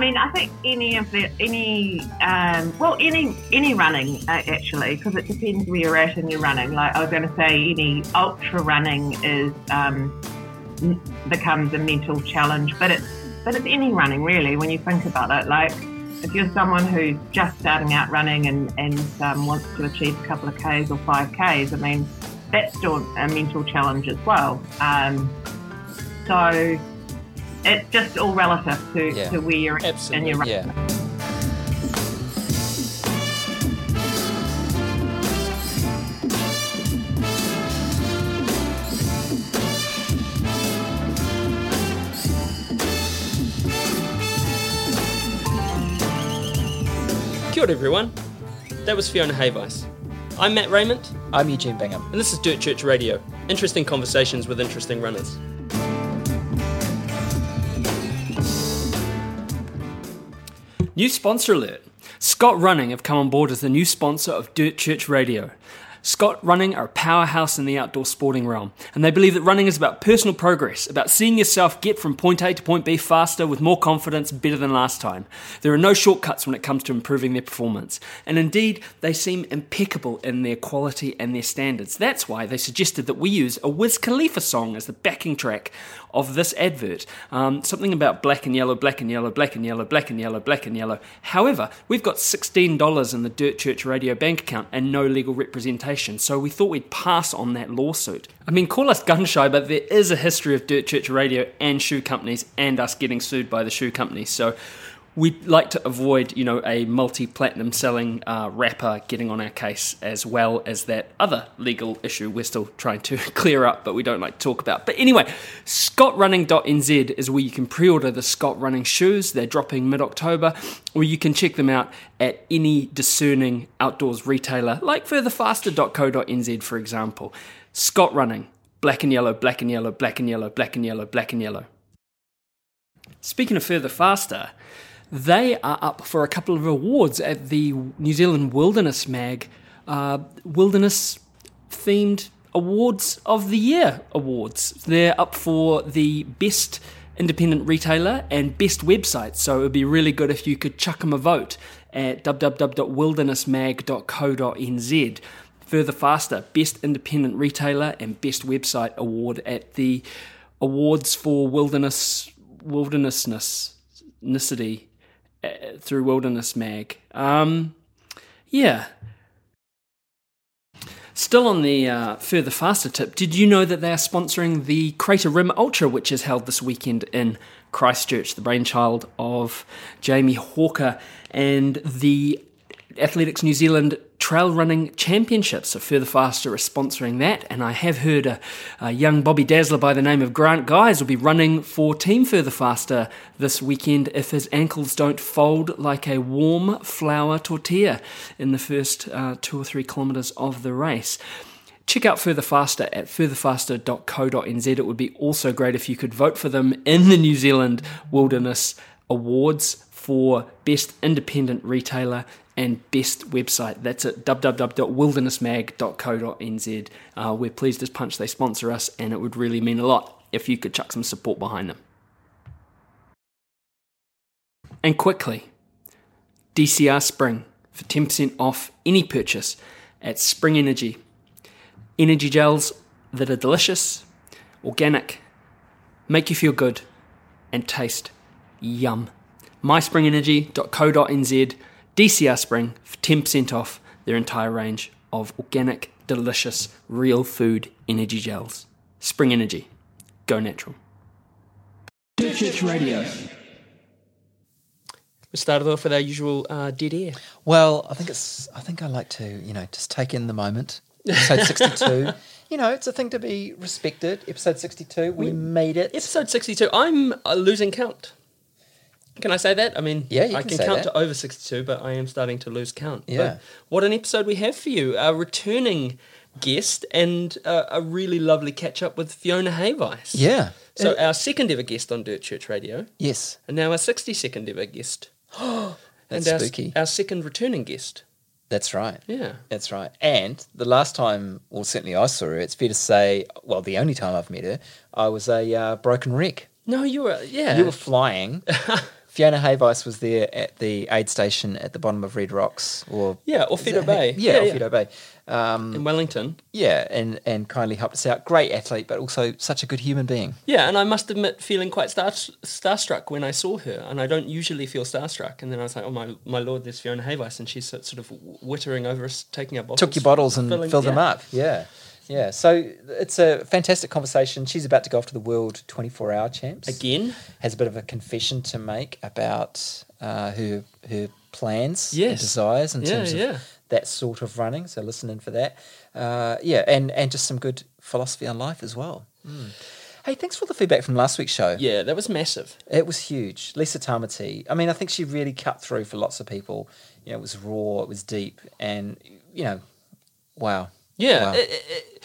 I mean, I think any of the any um, well, any any running uh, actually, because it depends where you're at in your running. Like I was going to say, any ultra running is um, becomes a mental challenge, but it's but it's any running really when you think about it. Like if you're someone who's just starting out running and and um, wants to achieve a couple of k's or five k's, I mean, that's still a mental challenge as well. Um, so it's just all relative to, Yeah. to where you're at in your running. Yeah. Kia ora, everyone. That was Fiona Hayvice. I'm Matt Raymond, I'm Eugene Bingham. and this is Dirt Church Radio. Interesting conversations with interesting runners. New sponsor alert. Scott Running have come on board as the new sponsor of Dirt Church Radio. Scott Running are a powerhouse in the outdoor sporting realm, and they believe that running is about personal progress, about seeing yourself get from point A to point B faster with more confidence, better than last time. There are no shortcuts when it comes to improving their performance, and indeed, they seem impeccable in their quality and their standards. That's why they suggested that we use a Wiz Khalifa song as the backing track of this advert. Um, something about black and yellow, black and yellow, black and yellow, black and yellow, black and yellow. However, we've got $16 in the Dirt Church Radio bank account and no legal representation, so we thought we'd pass on that lawsuit. I mean, call us gun shy, but there is a history of Dirt Church Radio and shoe companies and us getting sued by the shoe companies, so we'd like to avoid, you know, a multi-platinum selling uh, rapper getting on our case, as well as that other legal issue we're still trying to clear up, but we don't like to talk about. But anyway, scottrunning.nz is where you can pre-order the Scott Running shoes. They're dropping mid-October, or you can check them out at any discerning outdoors retailer, like furtherfaster.co.nz, for example. Scott Running, black and yellow, black and yellow, black and yellow, black and yellow, black and yellow. Speaking of further faster, they are up for a couple of awards at the New Zealand Wilderness Mag uh, Wilderness themed Awards of the Year awards. They're up for the best independent retailer and best website, so it would be really good if you could chuck them a vote at www.wildernessmag.co.nz. Further faster, best independent retailer and best website award at the awards for wilderness wildernessness nicity uh, through Wilderness Mag. Um, yeah. Still on the uh, further faster tip, did you know that they are sponsoring the Crater Rim Ultra, which is held this weekend in Christchurch, the brainchild of Jamie Hawker and the Athletics New Zealand Trail Running Championships. So Further Faster is sponsoring that, and I have heard a, a young Bobby Dazzler by the name of Grant Guys will be running for Team Further Faster this weekend if his ankles don't fold like a warm flour tortilla in the first uh, two or three kilometres of the race. Check out Further Faster at furtherfaster.co.nz. It would be also great if you could vote for them in the New Zealand Wilderness Awards for Best Independent Retailer and Best Website. That's at www.wildernessmag.co.nz. Uh, we're pleased as punch they sponsor us, and it would really mean a lot if you could chuck some support behind them. And quickly, DCR Spring for 10% off any purchase at Spring Energy. Energy gels that are delicious, organic, make you feel good, and taste yum. myspringenergy.co.nz, DCR Spring for 10% off their entire range of organic, delicious, real food energy gels. Spring Energy. Go natural. Church Radio. We started off with our usual uh, dead air. Well, I think it's. I think I like to, you know, just take in the moment. Episode sixty-two. you know, it's a thing to be respected. Episode sixty-two. We, made it. Episode 62. I'm uh, losing count. Can I say that? I mean, Yeah, you I can can count that. to over 62, but I am starting to lose count. Yeah. But what an episode we have for you. A returning guest and uh, a really lovely catch up with Fiona Hayvice. yeah. So, Uh, our second ever guest on Dirt Church Radio, yes. and now our 62nd ever guest. That's and our, spooky. Our second returning guest. That's right. Yeah. That's right. And the last time, well, certainly I saw her. It's fair to say, well, the only time I've met her, I was a uh, broken wreck. No, you were, yeah. You were flying Fiona Hayvice was there at the aid station at the bottom of Red Rocks, or Yeah, or Fido Bay. Yeah, Yeah, yeah. Fido Bay. Um, in Wellington. yeah, and and kindly helped us out. Great athlete, but also such a good human being. Yeah, and I must admit, feeling quite star- starstruck when I saw her, and I don't usually feel starstruck. And then I was like, "Oh my, my lord, there's Fiona Hayvice," and she's sort of whittering over us, taking our bottles, Took your bottles and filling- filled them up. Yeah, yeah. So it's a fantastic conversation. She's about to go off to the World 24 Hour Champs again. Has a bit of a confession to make about uh, her her plans, and desires in Yeah, terms of yeah. that sort of running. So listen in for that. Uh, yeah, and and just some good philosophy on life as well. Mm. Hey, thanks for the feedback from last week's show. Yeah, that was massive. It was huge. Lisa Tamati. I mean, I think she really cut through for lots of people. You know, it was raw, it was deep, and you know, wow. Yeah, Wow. it- it-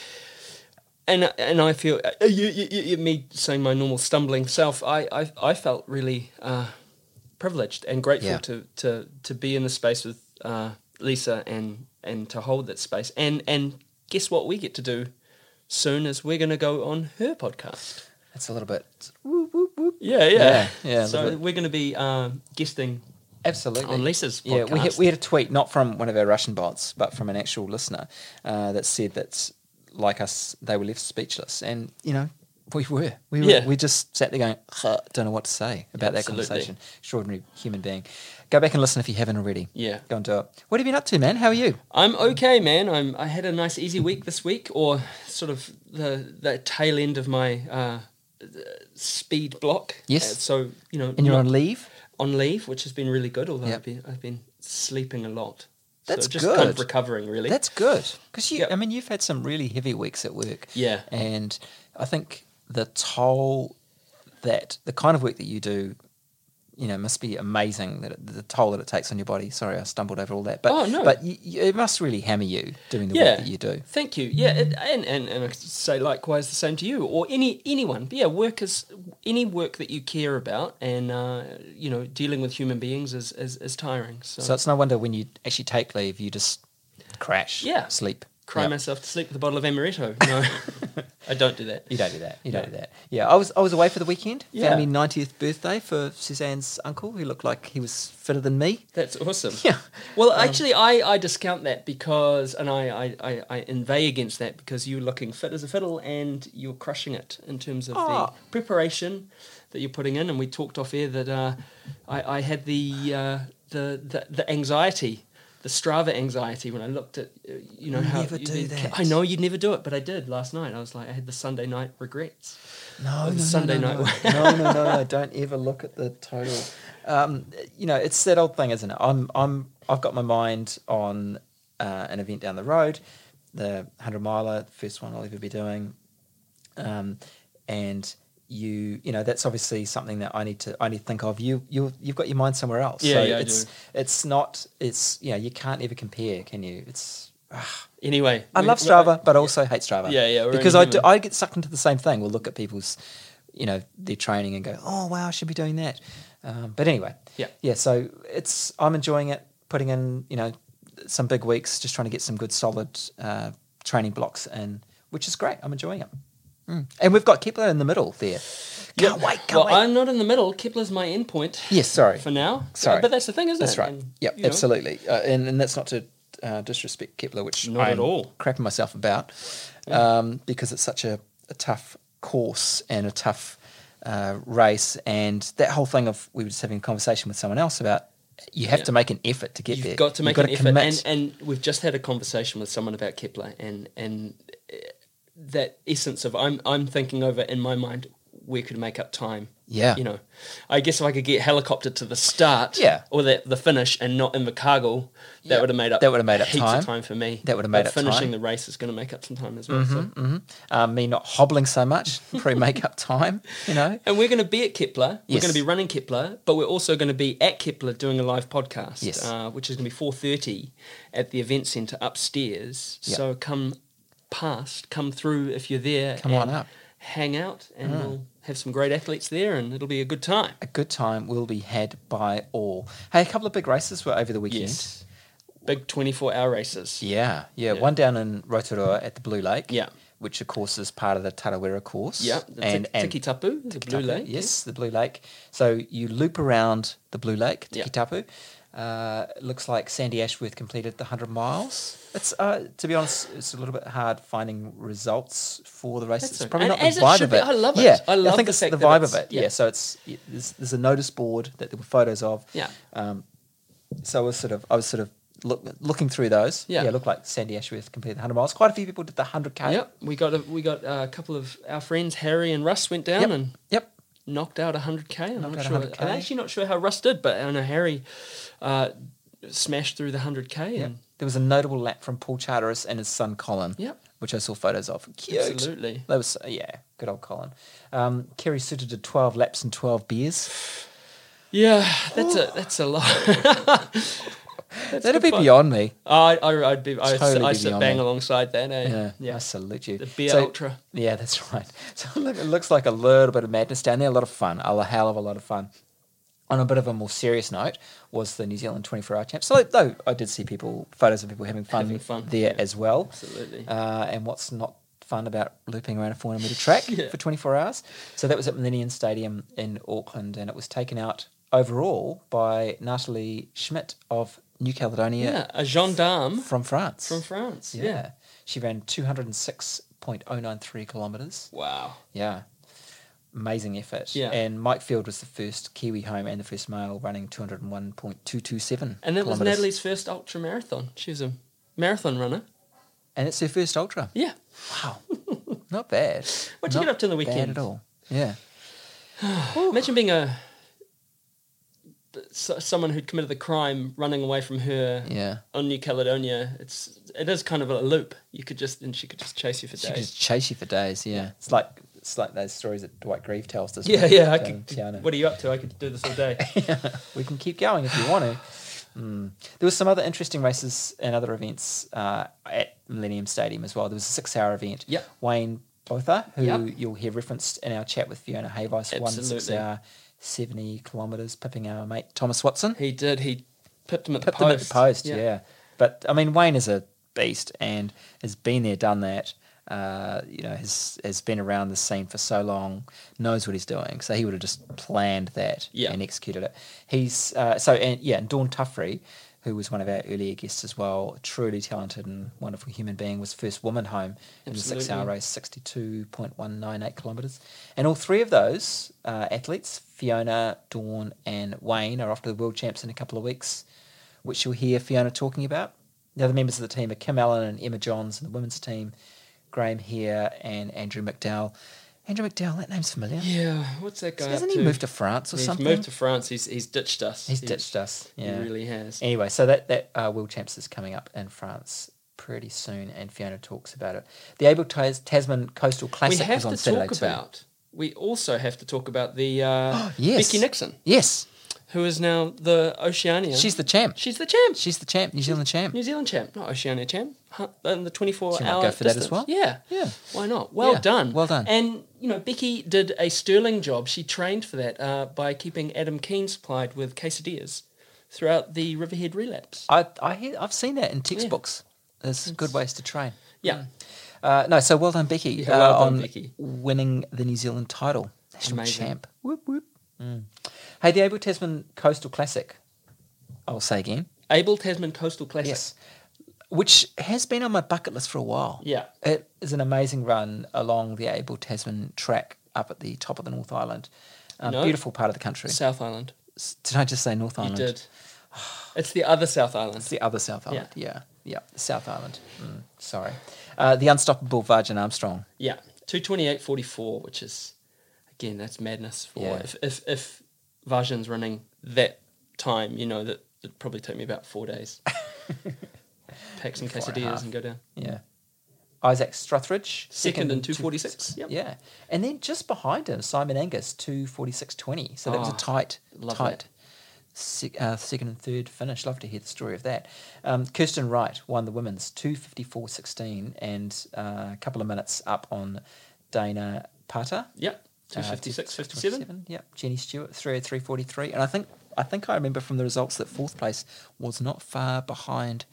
and and I feel uh, you, you, you, me saying my normal stumbling self. I I, I felt really uh, privileged and grateful Yeah. to, to to be in the space with uh, Lisa and and to hold that space. And and guess what we get to do soon is we're going to go on her podcast. It's a little bit. Whoop, whoop, whoop. Yeah, Yeah, yeah, yeah, So we're going to be uh, guesting Absolutely. on Lisa's Yeah, we had, we had a tweet, not from one of our Russian bots, but from an actual listener uh, that said that, like us, they were left speechless. And, you know, we were. We were. Yeah. We just sat there going, "Huh, don't know what to say about that conversation. Extraordinary human being. Go back and listen if you haven't already. Yeah. Go and do it. What have you been up to, man? How are you? I'm okay, man. I'm. I had a nice easy week this week, or sort of the the tail end of my uh, speed block. Yes. Uh, so you know, And you're not on leave? On leave, which has been really good. Although Yep. I've been I've been sleeping a lot. That's so just kind of good. recovering, really. That's good because you. Yep. I mean, you've had some really heavy weeks at work. Yeah. and I think the toll that the kind of work that you do, you know, must be amazing. That it, the toll that it takes on your body. Sorry, I stumbled over all that. But Oh, no. but y y it must really hammer you doing the Yeah. work that you do. Thank you. Yeah, it, and, and and I say likewise the same to you or any anyone. But yeah, work is any work that you care about, and uh, you know, dealing with human beings is is, is tiring. So, So it's no wonder when you actually take leave, you just crash. Yeah. sleep. Cry Yep. myself to sleep with a bottle of amaretto. No, I don't do that. You don't do that. You don't do that. Yeah, I was I was away for the weekend. Yeah. Family ninetieth birthday for Suzanne's uncle, who looked like he was fitter than me. That's awesome. Yeah. Well, actually, I, I discount that because, and I, I, I, I inveigh against that because you're looking fit as a fiddle and you're crushing it in terms of Oh. the preparation that you're putting in. And we talked off air that uh, I, I had the, uh, the, the, the anxiety, the Strava anxiety when I looked at, uh, you know, how. never do that. I know you'd never do it, but I did last night. I was like, I had the Sunday night regrets. No, no, the no, Sunday no, night no. no, no, no, no. Don't ever look at the total. Um, you know, it's that old thing, isn't it? I'm, I'm, I've got my mind on uh, an event down the road, the hundred miler, the first one I'll ever be doing, um, and you, you know, that's obviously something that I need to, I need to think of. You, you, you've got your mind somewhere else. Yeah, so yeah, I it's, do. it's not, it's, you know, you can't ever compare, can you? It's. ah. Anyway. I love Strava, but also hate Strava. Yeah, yeah, Because I do. I get sucked into the same thing. We'll look at people's, you know, their training and go, oh wow, I should be doing that. Um, but anyway, Yeah. yeah. So it's I'm enjoying it. Putting in, you know, some big weeks, just trying to get some good solid uh, training blocks in, which is great. I'm enjoying it. Mm. And we've got Kepler in the middle there. Can't wait, can't well, wait. I'm not in the middle. Kepler's my endpoint. yes, sorry. for now. Sorry. but that's the thing, isn't That's it? right. And, Yep, absolutely. Uh, and, and that's not to uh, disrespect Kepler, which Not at I'm all. crapping myself about um, because it's such a, a tough course and a tough uh, race. And that whole thing of we were just having a conversation with someone else about you have Yeah. to make an effort to get You've there. got to make You've an got effort, and, and we've just had a conversation with someone about Kepler, and and uh, that essence of I'm I'm thinking over in my mind where could I make up time. Yeah. you know, I guess if I could get helicopter to the start, Yeah. or the the finish, and not in the cargo, that Yeah. would have made up That would have made up heaps time. of time for me. That would have made But up finishing time. the race is going to make up some time as well. so. um, me not hobbling so much, probably make up time, you know. And we're going to be at Kepler. We're going to be running Kepler, but we're also going to be at Kepler doing a live podcast, Yes. uh, which is going to be four thirty at the event centre upstairs. Yep. So come past, come through if you're there. Come on and up. hang out, and hmm. we'll have some great athletes there, and it'll be a good time. A good time will be had by all. Hey, a couple of big races were over the weekend. Yes, big twenty-four hour races. Yeah, yeah, Yeah. One down in Rotorua at the Blue Lake. Yeah. which of course is part of the Tarawera course. Yeah, and, and Tiki Tapu, the Blue Lake. Yes, the Blue Lake. So you loop around the Blue Lake, Yeah. Uh, it looks like Sandy Ashworth completed the 100 miles. It's, uh, to be honest, it's a little bit hard finding results for the race. That's it's probably And not the vibe of be. it. I love it. Yeah, I love think the it's the vibe it's- of it. yeah. Yeah, so it's there's, there's a notice board that there were photos of. Yeah. Um, so I was sort of I was sort of look, looking through those. Yeah. yeah, it looked like Sandy Ashworth completed the 100 miles. Quite a few people did the 100k. Yep, we got a, we got a couple of our friends, Harry and Russ, went down Yep. and Yep. knocked out 100k. I'm Knocked not sure. 100K. I'm actually not sure how Russ did, but I know Harry uh, smashed through the 100k. Yep. And There was a notable lap from Paul Charteris and his son Colin. Yep. Which I saw photos of. Cute. Absolutely. That was yeah, good old Colin. Um, Kerry Suter did 12 laps and 12 beers. yeah, that's a that's a lot. That'd be fun. beyond me. I, I I'd be I Totally I be sit bang me. alongside that. Eh? Yeah, yeah. I salute you. The beer So- ultra. Yeah, that's right. So look, it looks like a little bit of madness down there. A lot of fun. A hell of a lot of fun. On a bit of a more serious note, was the New Zealand 24 Hour Champ. So, though I did see people, photos of people having fun, Having fun, there yeah. as well. Absolutely. Uh, and what's not fun about looping around a 400 metre track Yeah. for 24 hours? So that was at Millennium Stadium in Auckland, and it was taken out overall by Natalie Schmidt of New Caledonia yeah, a gendarme from France. from France. yeah. Yeah. She ran 206.093 kilometres. Wow. Yeah. Amazing effort. Yeah. And Mike Field was the first Kiwi home and the first male running 201.227. And that was. Natalie's first ultra marathon. She was a marathon runner. And it's her first ultra. Yeah. Wow. Not bad. What'd you Not get up to on the Bad weekend? at all. Yeah. Imagine being a someone who'd committed the crime running away from her Yeah. on New Caledonia. It's it is kind of a loop. You could just and she could just chase you for days. She could chase you for days. Yeah. It's like it's like those stories that Dwight Grieve tells, doesn't Yeah, it? yeah. I could. Tiana. What are you up to? I could do this all day. we can keep going if you want to. Mm. There was some other interesting races and other events uh, at Millennium Stadium as well. There was a six-hour event. Yep. Wayne Botha, who Yep. you'll hear referenced in our chat with Fiona Hayvice, won six-hour, seventy kilometres, pipping our mate Thomas Watson. he did. He pipped him at the Pipped him at the post, yeah. But I mean, Wayne is a beast and has been there, done that. Uh, you know, has has been around the scene for so long, knows what he's doing. So he would have just planned that Yeah. and executed it. He's uh, so and yeah, and Dawn Tuffrey, who was one of our earlier guests as well, truly talented and wonderful human being, was first woman home in the six-hour race, sixty-two point one nine eight kilometres. And all three of those uh, athletes, Fiona, Dawn, and Wayne, are off to the world champs in a couple of weeks which you'll hear Fiona talking about. The other members of the team are Kim Allen and Emma Johns in the women's team, Graham here and Andrew McDowell. Andrew McDowell, that name's familiar. Yeah. What's that guy Hasn't up he to? moved to France or he's something? moved to France. He's he's ditched us. He's He- ditched us. Yeah. He really has. Anyway, so that that uh, World Champs is coming up in France pretty soon, and Fiona talks about it. The Abel Tas- Tasman Coastal Classic we have is on to Saturday talk too. about. We also have to talk about the uh, Yes. Becky Nixon, Yes, who is now the Oceania. she's the champ. she's the champ. She's the champ, New Zealand champ. New Zealand champ, not Oceania champ. In the 24 She hour go for that as well. Yeah. Yeah. Why not? Well Yeah, done. well done. And, you know, Becky did a sterling job. She trained for that uh, by keeping Adam Keane supplied with quesadillas throughout the Riverhead relapse. I, I hear, I've seen that in textbooks. There's good ways to train. Yeah. Uh, no, so well done, Becky, Yeah, uh, done, on Becky. winning the New Zealand title, national Amazing. champ. Whoop whoop. Mm. Hey, the Abel Tasman Coastal Classic. I'll say again. Abel Tasman Coastal Classic. Yes, which has been on my bucket list for a while. Yeah. it is an amazing run along the Abel Tasman track up at the top of the North Island. A No. beautiful part of the country. South Island. Did I just say North You Island? did. It's the other South Island. It's the other South Island. Yeah, yeah, the South Island. Mm, sorry. Uh, the unstoppable Vajin Armstrong. Yeah, two twenty eight forty four, which is again that's madness for Yeah. if if if Vajin's running that time, you know that it probably took me about four days. Pack some Four and quesadillas and go down. Yeah. Isaac Struthridge. Second in two- 246. Yep. Yeah. And then just behind him, Simon Angus, 246.20. So that was a Oh, tight, tight sec- uh, second and third finish. Love to hear the story of that. Um, Kirsten Wright won the women's 254.16 and uh, a couple of minutes up on Dana Pata. Yep. Uh, 256, 57. 57, Yep. Jenny Stewart, 303.43. And I think I think I remember from the results that fourth place was not far behind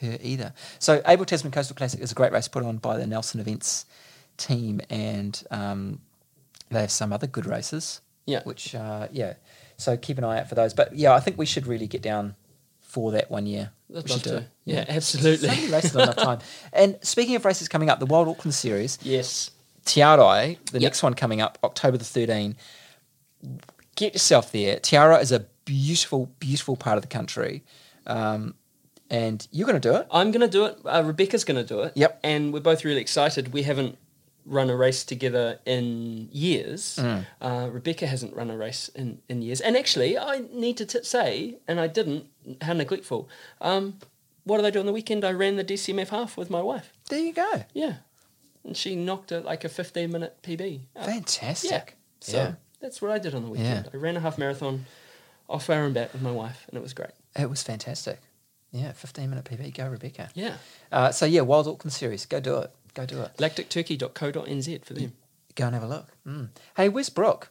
her either. So Abel Tasman Coastal Classic is a great race put on by the Nelson Events team, and um, they have some other good races. Yeah. Which, uh, yeah. So keep an eye out for those. But yeah, I think we should really get down for that one year. I'd love should do to. it. Yeah, absolutely. So many races, enough time. And speaking of races coming up, the Wild Auckland Series, Yes. Tiarai, the Yep. next one coming up, October the 13th. Get yourself there. Tiara is a beautiful, beautiful part of the country. Um, and you're going to do it. I'm going to do it. Uh, Rebecca's going to do it. Yep. And we're both really excited. We haven't run a race together in years. Mm. Uh, Rebecca hasn't run a race in, in years. And actually, I need to t- say, and I didn't, how neglectful. Um, what did I do on the weekend? I ran the DCMF half with my wife. There you go. Yeah. And she knocked it like a 15 minute PB. out. Fantastic. Yeah. So Yeah. that's what I did on the weekend. Yeah. I ran a half marathon off hour and back with my wife, and it was great. It was fantastic. Yeah, 15 minute PB. Go, Rebecca. Yeah. Uh, so, yeah, Wild Auckland Series. Go do it. Go do it. Lacticturkey.co.nz for them. Go and have a look. Mm. Hey, where's Brooke?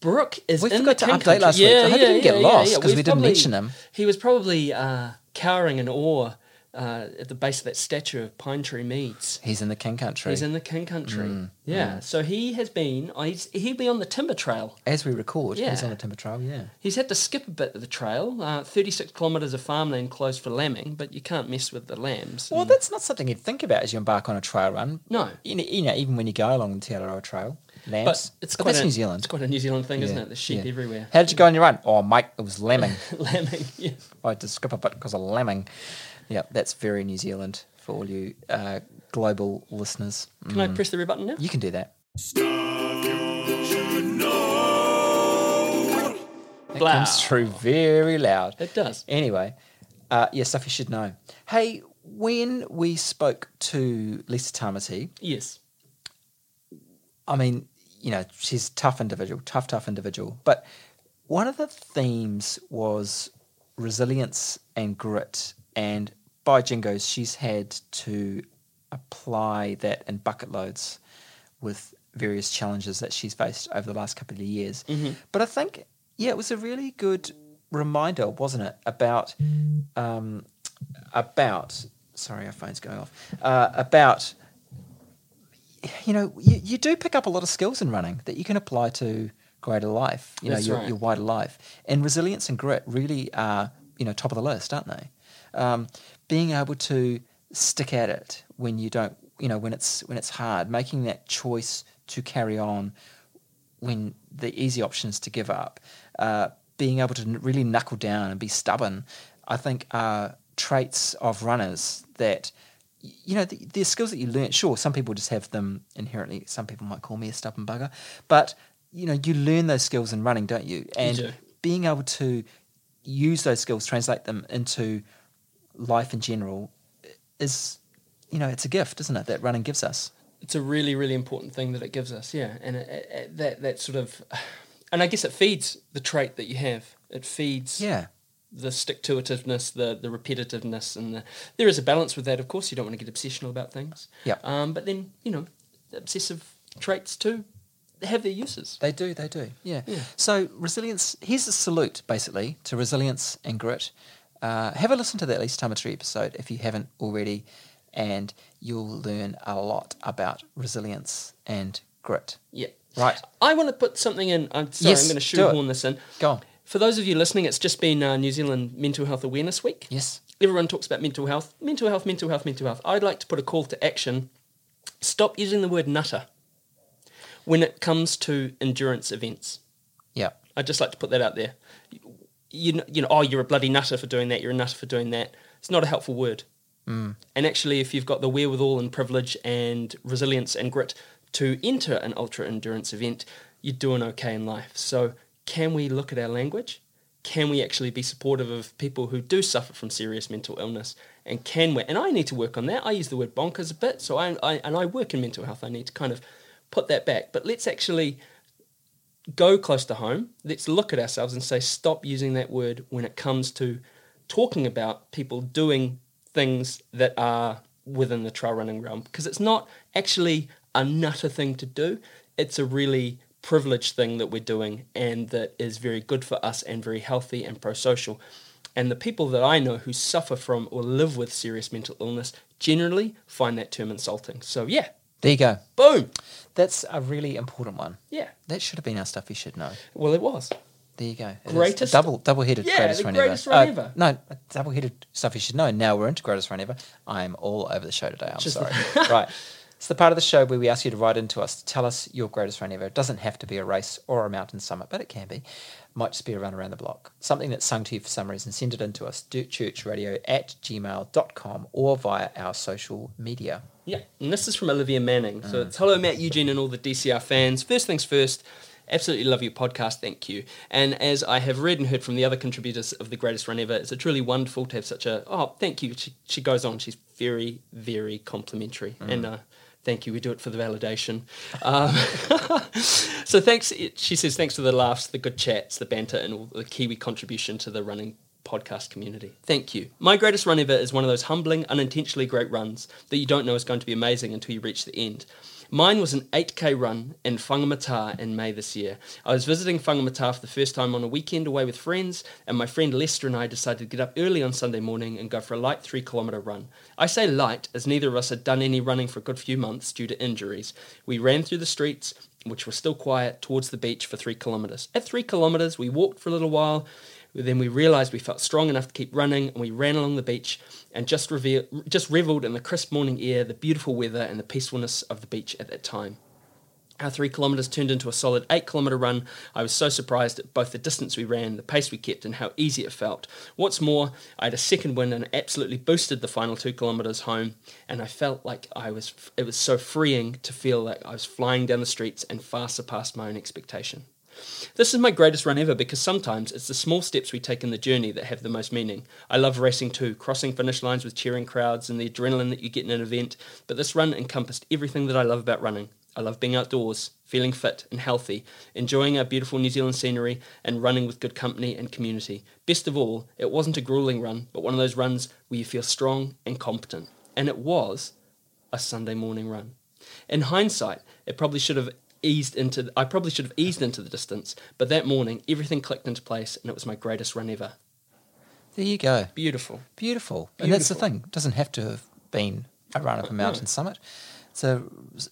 Brooke is We in forgot the to update country. last week. I hope he didn't get lost lost 'cause we didn't mention him. He was probably uh, cowering in awe uh, at the base of that statue of Pine Tree Meads. He's in the King Country. He's in the King Country. Mm, yeah, so he has been. oh, He's, he'll be on the Timber Trail. As we record, Yeah. he's on the Timber Trail, yeah. He's had to skip a bit of the trail. Uh, 36 kilometres of farmland closed for lambing, but you can't mess with the lambs. Well, that's not something you'd think about as you embark on a trail run. no. You know, you know even when you go along the Te Araroa Trail, But lamps. it's but quite that's a, New Zealand. It's quite a New Zealand thing, isn't it? The sheep yeah. everywhere. How did you go on your run? Oh, Mike, it was lambing. lambing, yeah. I had to skip a bit because of lambing. Yeah, that's very New Zealand for all you uh, global listeners. Can Mm. I press the red button now? You can do that. It comes through very loud. It does. Anyway, uh, yeah, stuff you should know. Hey, when we spoke to Lisa Tamati, Yes. I mean, you know, she's a tough individual, tough, tough individual. But one of the themes was resilience and grit. And by jingos, she's had to apply that in bucket loads with various challenges that she's faced over the last couple of years. But I think, yeah, it was a really good reminder, wasn't it, about um, about sorry, our phone's going off. Uh, about you know, you, you do pick up a lot of skills in running that you can apply to greater life, you know, your, right. your wider life. And resilience and grit really are, you know, top of the list, aren't they? Um, being able to stick at it when you don't, you know, when it's when it's hard, making that choice to carry on when the easy option is to give up, uh, being able to really knuckle down and be stubborn, I think are traits of runners that, you know, the, they're skills that you learn. Sure, some people just have them inherently. Some people might call me a stubborn bugger, but you know, you learn those skills in running, don't you? And do. being able to use those skills, translate them into life in general, is, you know, it's a gift, isn't it? That running gives us. it's a really really important thing that it gives us yeah and it, it, that that sort of and i guess it feeds the trait that you have it feeds Yeah. the stick to itiveness the the repetitiveness and the, there is a balance with that of course you don't want to get obsessional about things Yep. um, but then you know obsessive traits too have their uses They do, they do. Yeah. Yeah. So resilience. Here's a salute, basically, to resilience and grit. Uh, have a listen to that Lisa Tamati episode if you haven't already, and you'll learn a lot about resilience and grit. yeah Right. i want to put something in i'm sorry Yes, i'm going to shoehorn this in Go on. for those of you listening it's just been uh, new zealand mental health awareness week Yes. everyone talks about mental health, mental health, mental health, mental health. I'd like to put a call to action. Stop using the word nutter when it comes to endurance events. Yeah. I'd just like to put that out there. You know, you know, oh, you're a bloody nutter for doing that. You're a nutter for doing that. It's not a helpful word. Mm. And actually, if you've got the wherewithal and privilege and resilience and grit to enter an ultra endurance event, you're doing okay in life. So, can we look at our language? Can we actually be supportive of people who do suffer from serious mental illness? And can we? And I need to work on that. I use the word bonkers a bit. So I, I and I work in mental health. I need to kind of put that back. But let's actually go close to home. Let's look at ourselves and say, stop using that word when it comes to talking about people doing things that are within the trail running realm. Because it's not actually a nutter thing to do. It's a really privileged thing that we're doing and that is very good for us and very healthy and pro social. And the people that I know who suffer from or live with serious mental illness generally find that term insulting. So, yeah, There you go. Boom. That's a really important one. Yeah. That should have been our stuff you should know. Well, it was. There you go. It Greatest- double double headed Yeah, greatest the run greatest ever. run Uh, ever. No, double headed stuff you should know. Now we're into greatest run ever. I'm all over the show today. I'm Just sorry. right. It's the part of the show where we ask you to write into us to tell us your greatest run ever. It doesn't have to be a race or a mountain summit, but it can be. It Might just be a run around the block. Something that's sung to you for some reason. Send it in to us, dirtchurchradio at gmail.com or via our social media. Yeah, and this is from Olivia Manning. Mm. So it's hello, Matt, Eugene, and all the DCR fans. First things first, absolutely love your podcast. Thank you. And as I have read and heard from the other contributors of the Greatest Run Ever, it's a truly wonderful to have such a oh, thank you. She, she goes on. She's very, very complimentary, Mm. and uh, thank you. We do it for the validation. Um, so thanks. She says thanks for the laughs, the good chats, the banter, and all the Kiwi contribution to the running podcast community. Thank you. My greatest run ever is one of those humbling, unintentionally great runs that you don't know is going to be amazing until you reach the end. Mine was an 8k run in Whangamata in May this year. I was visiting Whangamata for the first time on a weekend away with friends, and my friend Lester and I decided to get up early on Sunday morning and go for a light 3 kilometre run. I say light as neither of us had done any running for a good few months due to injuries. We ran through the streets, which were still quiet, towards the beach for 3 kilometres. At 3 kilometres, we walked for a little while. Then we realised we felt strong enough to keep running, and we ran along the beach and just reveal, just revelled in the crisp morning air, the beautiful weather, and the peacefulness of the beach at that time. Our three kilometres turned into a solid eight kilometre run. I was so surprised at both the distance we ran, the pace we kept, and how easy it felt. What's more, I had a second win and absolutely boosted the final two kilometres home, and I felt like I was. It was so freeing to feel like I was flying down the streets and far surpassed my own expectation. This is my greatest run ever because sometimes it's the small steps we take in the journey that have the most meaning. I love racing too, crossing finish lines with cheering crowds and the adrenaline that you get in an event, but this run encompassed everything that I love about running. I love being outdoors, feeling fit and healthy, enjoying our beautiful New Zealand scenery, and running with good company and community. Best of all, it wasn't a grueling run, but one of those runs where you feel strong and competent. And it was a Sunday morning run. In hindsight, it probably should have eased into I probably should have eased into the distance, but that morning everything clicked into place and it was my greatest run ever. There you go. Beautiful. Beautiful. And that's the thing. It doesn't have to have been a run up a mountain mm. summit. It's a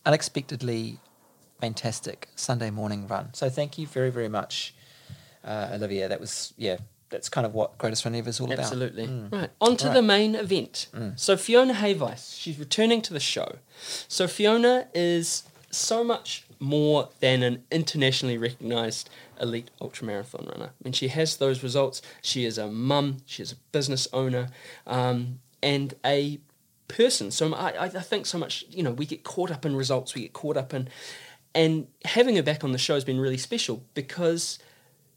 unexpectedly fantastic Sunday morning run. So thank you very, very much, uh, Olivia. That was, yeah, that's kind of what Greatest Run Ever is all about. Absolutely. about. Right. On to Right. the main event. Mm. So Fiona Hayvice, she's returning to the show. So Fiona is so much more than an internationally recognized elite ultramarathon runner. I mean, she has those results. She is a mum. She is a business owner, um, and a person. So I, I think so much. You know, we get caught up in results. We get caught up in, and having her back on the show has been really special because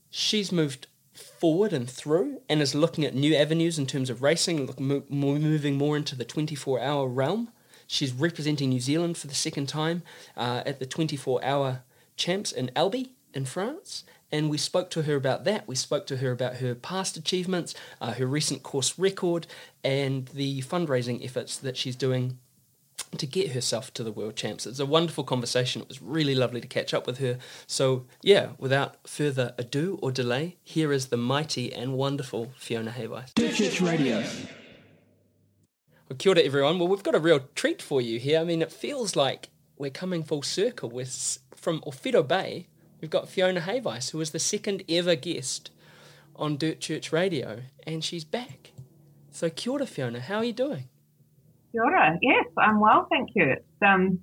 she's moved forward and through and is looking at new avenues in terms of racing, look, mo- moving more into the 24 hour realm. She's representing New Zealand for the second time uh, at the 24 hour champs in Albi in France. And we spoke to her about that. We spoke to her about her past achievements, uh, her recent course record, and the fundraising efforts that she's doing to get herself to the world champs. It's a wonderful conversation. It was really lovely to catch up with her. So, yeah, without further ado or delay, here is the mighty and wonderful Fiona Hayvice. Church Radio. Well, kia ora, everyone. Well, we've got a real treat for you here. I mean, it feels like we're coming full circle. We're from Owhiro Bay. We've got Fiona Hayvice, who was the second ever guest on Dirt Church Radio, and she's back. So, kia ora, Fiona. How are you doing? Kia ora. Yes, I'm well, thank you. It's um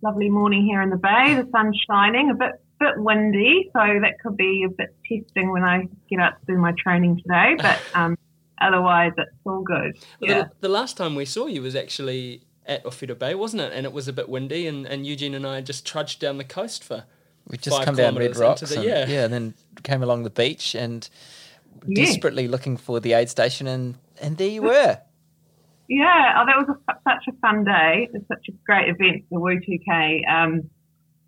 lovely morning here in the bay. The sun's shining, a bit bit windy, so that could be a bit testing when I get out to do my training today. But um, otherwise, it's all good. Yeah. The, the last time we saw you was actually at Owhiro Bay, wasn't it? And it was a bit windy, and, and Eugene and I just trudged down the coast for. We just Five come down Red kilometres Rocks. into the- and, yeah. and then came along the beach and Yeah. desperately looking for the aid station, and, and there you were. Yeah, oh, that was a, such a fun day. It's such a great event, the WUU2K. Um,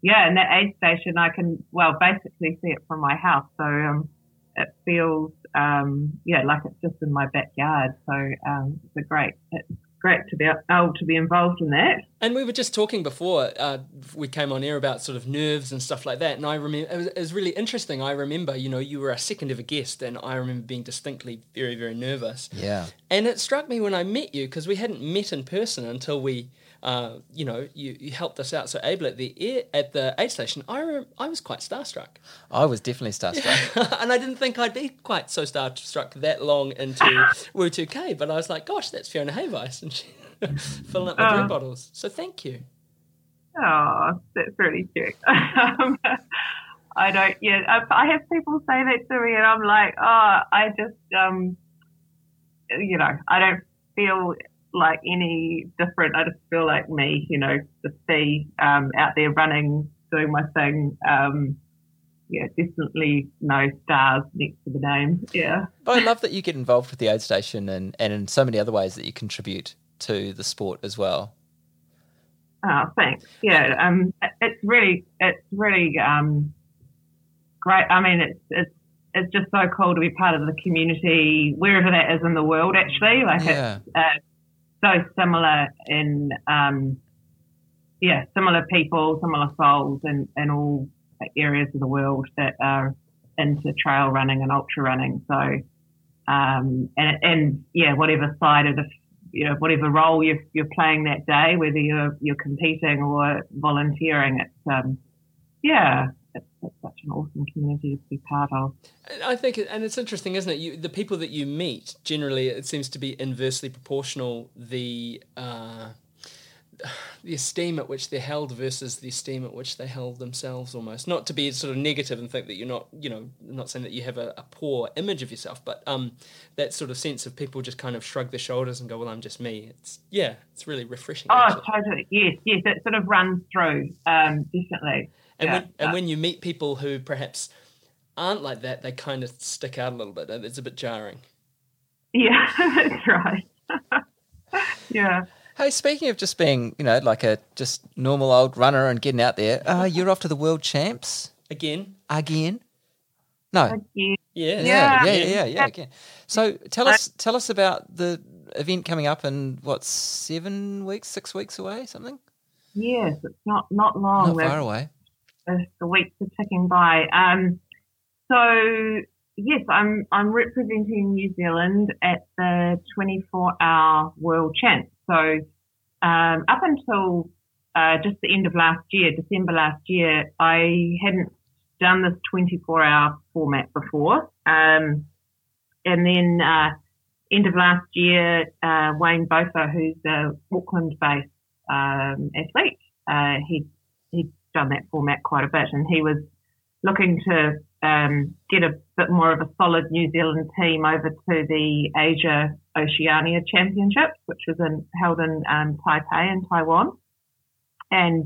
yeah, and that aid station, I can, well, basically see it from my house. So um, it feels, um, yeah, like it's just in my backyard. So um, it's a great, it's great to be able to be involved in that. And we were just talking before uh, we came on air about sort of nerves and stuff like that. And I remember it was, it was really interesting. I remember, you know, you were a second ever guest, and I remember being distinctly very, very nervous. Yeah. And it struck me when I met you because we hadn't met in person until we uh, you know, you, you helped us out so ably at the air, at the aid station. I rem- I was quite starstruck, I was definitely starstruck. and I didn't think I'd be quite so starstruck that long into WUU2K. But I was like, gosh, that's Fiona Hayvice, and she filling up my drink Oh. bottles. So thank you. Oh, that's really cute. um, I don't. Yeah, I, I have people say that to me, and I'm like, oh, I just, um, you know, I don't feel like any different. I just feel like me, you know, just be um, out there running, doing my thing. Um, yeah, definitely no stars next to the name. Yeah. but I love that you get involved with the aid station and, and in so many other ways that you contribute to the sport as well. Oh, thanks. Yeah, um, it's really, it's really um, great. I mean, it's it's it's just so cool to be part of the community wherever that is in the world. Actually, like Yeah. it's uh, so similar in, um, yeah, similar people, similar souls, in in all areas of the world that are into trail running and ultra running. So, um, and and yeah, whatever side of the you know, whatever role you're, you're playing that day, whether you're, you're competing or volunteering, it's, um, yeah, it's, it's such an awesome community to be part of. And I think, and it's interesting, isn't it? You, the people that you meet generally, it seems to be inversely proportional. The uh, the esteem at which they're held versus the esteem at which they held themselves, almost. Not to be sort of negative and think that you're not, you know, not saying that you have a, a poor image of yourself, but um, that sort of sense of people just kind of shrug their shoulders and go, "Well, I'm just me." It's yeah, it's really refreshing. Oh, actually. totally. Yes, yes. It sort of runs through, um, definitely. And Yeah, when and uh, when you meet people who perhaps aren't like that, they kind of stick out a little bit. It's a bit jarring. yeah, that's right. yeah. Hey, speaking of just being, you know, like a just normal old runner and getting out there, uh, you're off to the world champs Again, again? No. Thank you. yeah, Yeah, yeah, Yeah. yeah, yeah, yeah, again. So tell us, tell us about the event coming up in what seven weeks, six weeks away, something? Yes, it's not, not long. Not far away. As the weeks are ticking by. Um, so yes, I'm I'm representing New Zealand at the 24-hour World Champs. So um, up until uh, just the end of last year, December last year, I hadn't done this 24-hour format before. Um, and then uh, end of last year, uh, Wayne Botha, who's a Auckland-based um, athlete, uh, he done that format quite a bit, and he was looking to um, get a bit more of a solid New Zealand team over to the Asia Oceania Championships, which was in, held in um, Taipei in Taiwan, and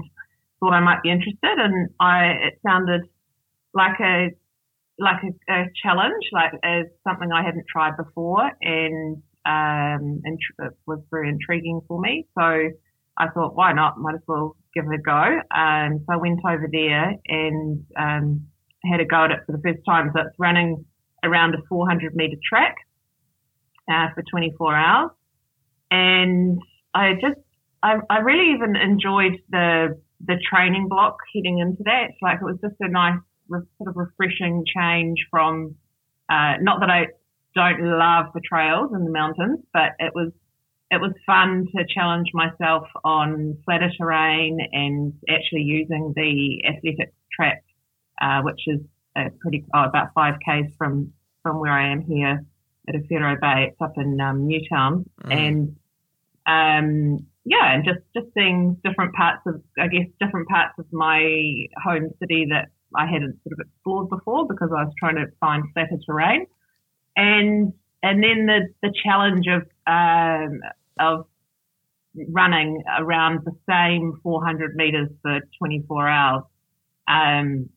thought I might be interested. And I it sounded like a like a, a challenge, like as something I hadn't tried before, and um, and it was very intriguing for me. So I thought, why not? Might as well give it a go. Um, so I went over there and um, had a go at it for the first time. So it's running around a 400 meter track uh, for 24 hours, and I just I, I really even enjoyed the the training block heading into that. Like it was just a nice re- sort of refreshing change from uh, not that I don't love the trails and the mountains, but it was it was fun to challenge myself on flatter terrain and actually using the athletics track, uh, which is pretty oh, about five k's from from where I am here at Owhiro Bay. It's up in um, Newtown, and um, yeah, and just just seeing different parts of I guess different parts of my home city that I hadn't sort of explored before because I was trying to find flatter terrain, and and then the the challenge of um, of running around the same 400 meters for 24 hours, um,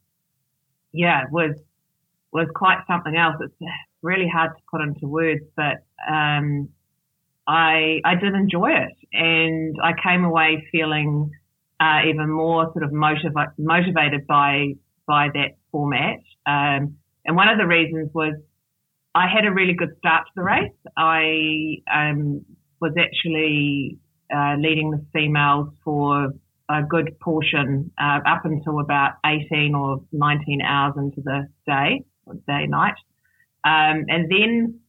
yeah, was was quite something else. It's really hard to put into words, but um, I I did enjoy it, and I came away feeling uh, even more sort of motiva- motivated by by that format. Um, and one of the reasons was I had a really good start to the race. I um, was actually uh, leading the females for a good portion uh, up until about 18 or 19 hours into the day, or day night. Um, and then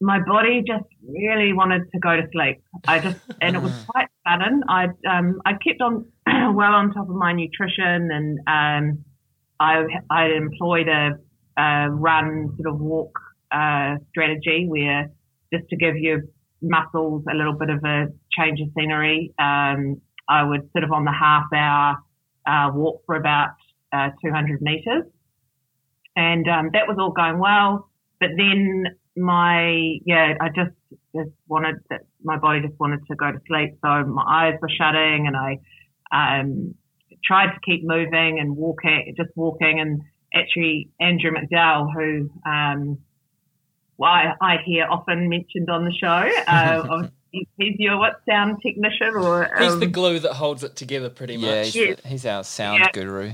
my body just really wanted to go to sleep. I just, and it was quite sudden. I um, I kept on well on top of my nutrition, and um, I I employed a, a run sort of walk uh, strategy where just to give your muscles a little bit of a change of scenery. Um, I would sort of on the half hour uh, walk for about uh, 200 meters, and um, that was all going well. But then my yeah, I just just wanted that my body just wanted to go to sleep, so my eyes were shutting, and I um, tried to keep moving and walking, just walking, and actually Andrew McDowell, who um, well, I, I, hear often mentioned on the show. Uh, he's your what sound technician or um, he's the um, glue that holds it together pretty much. Yeah, he's, yes. the, he's our sound yeah. guru.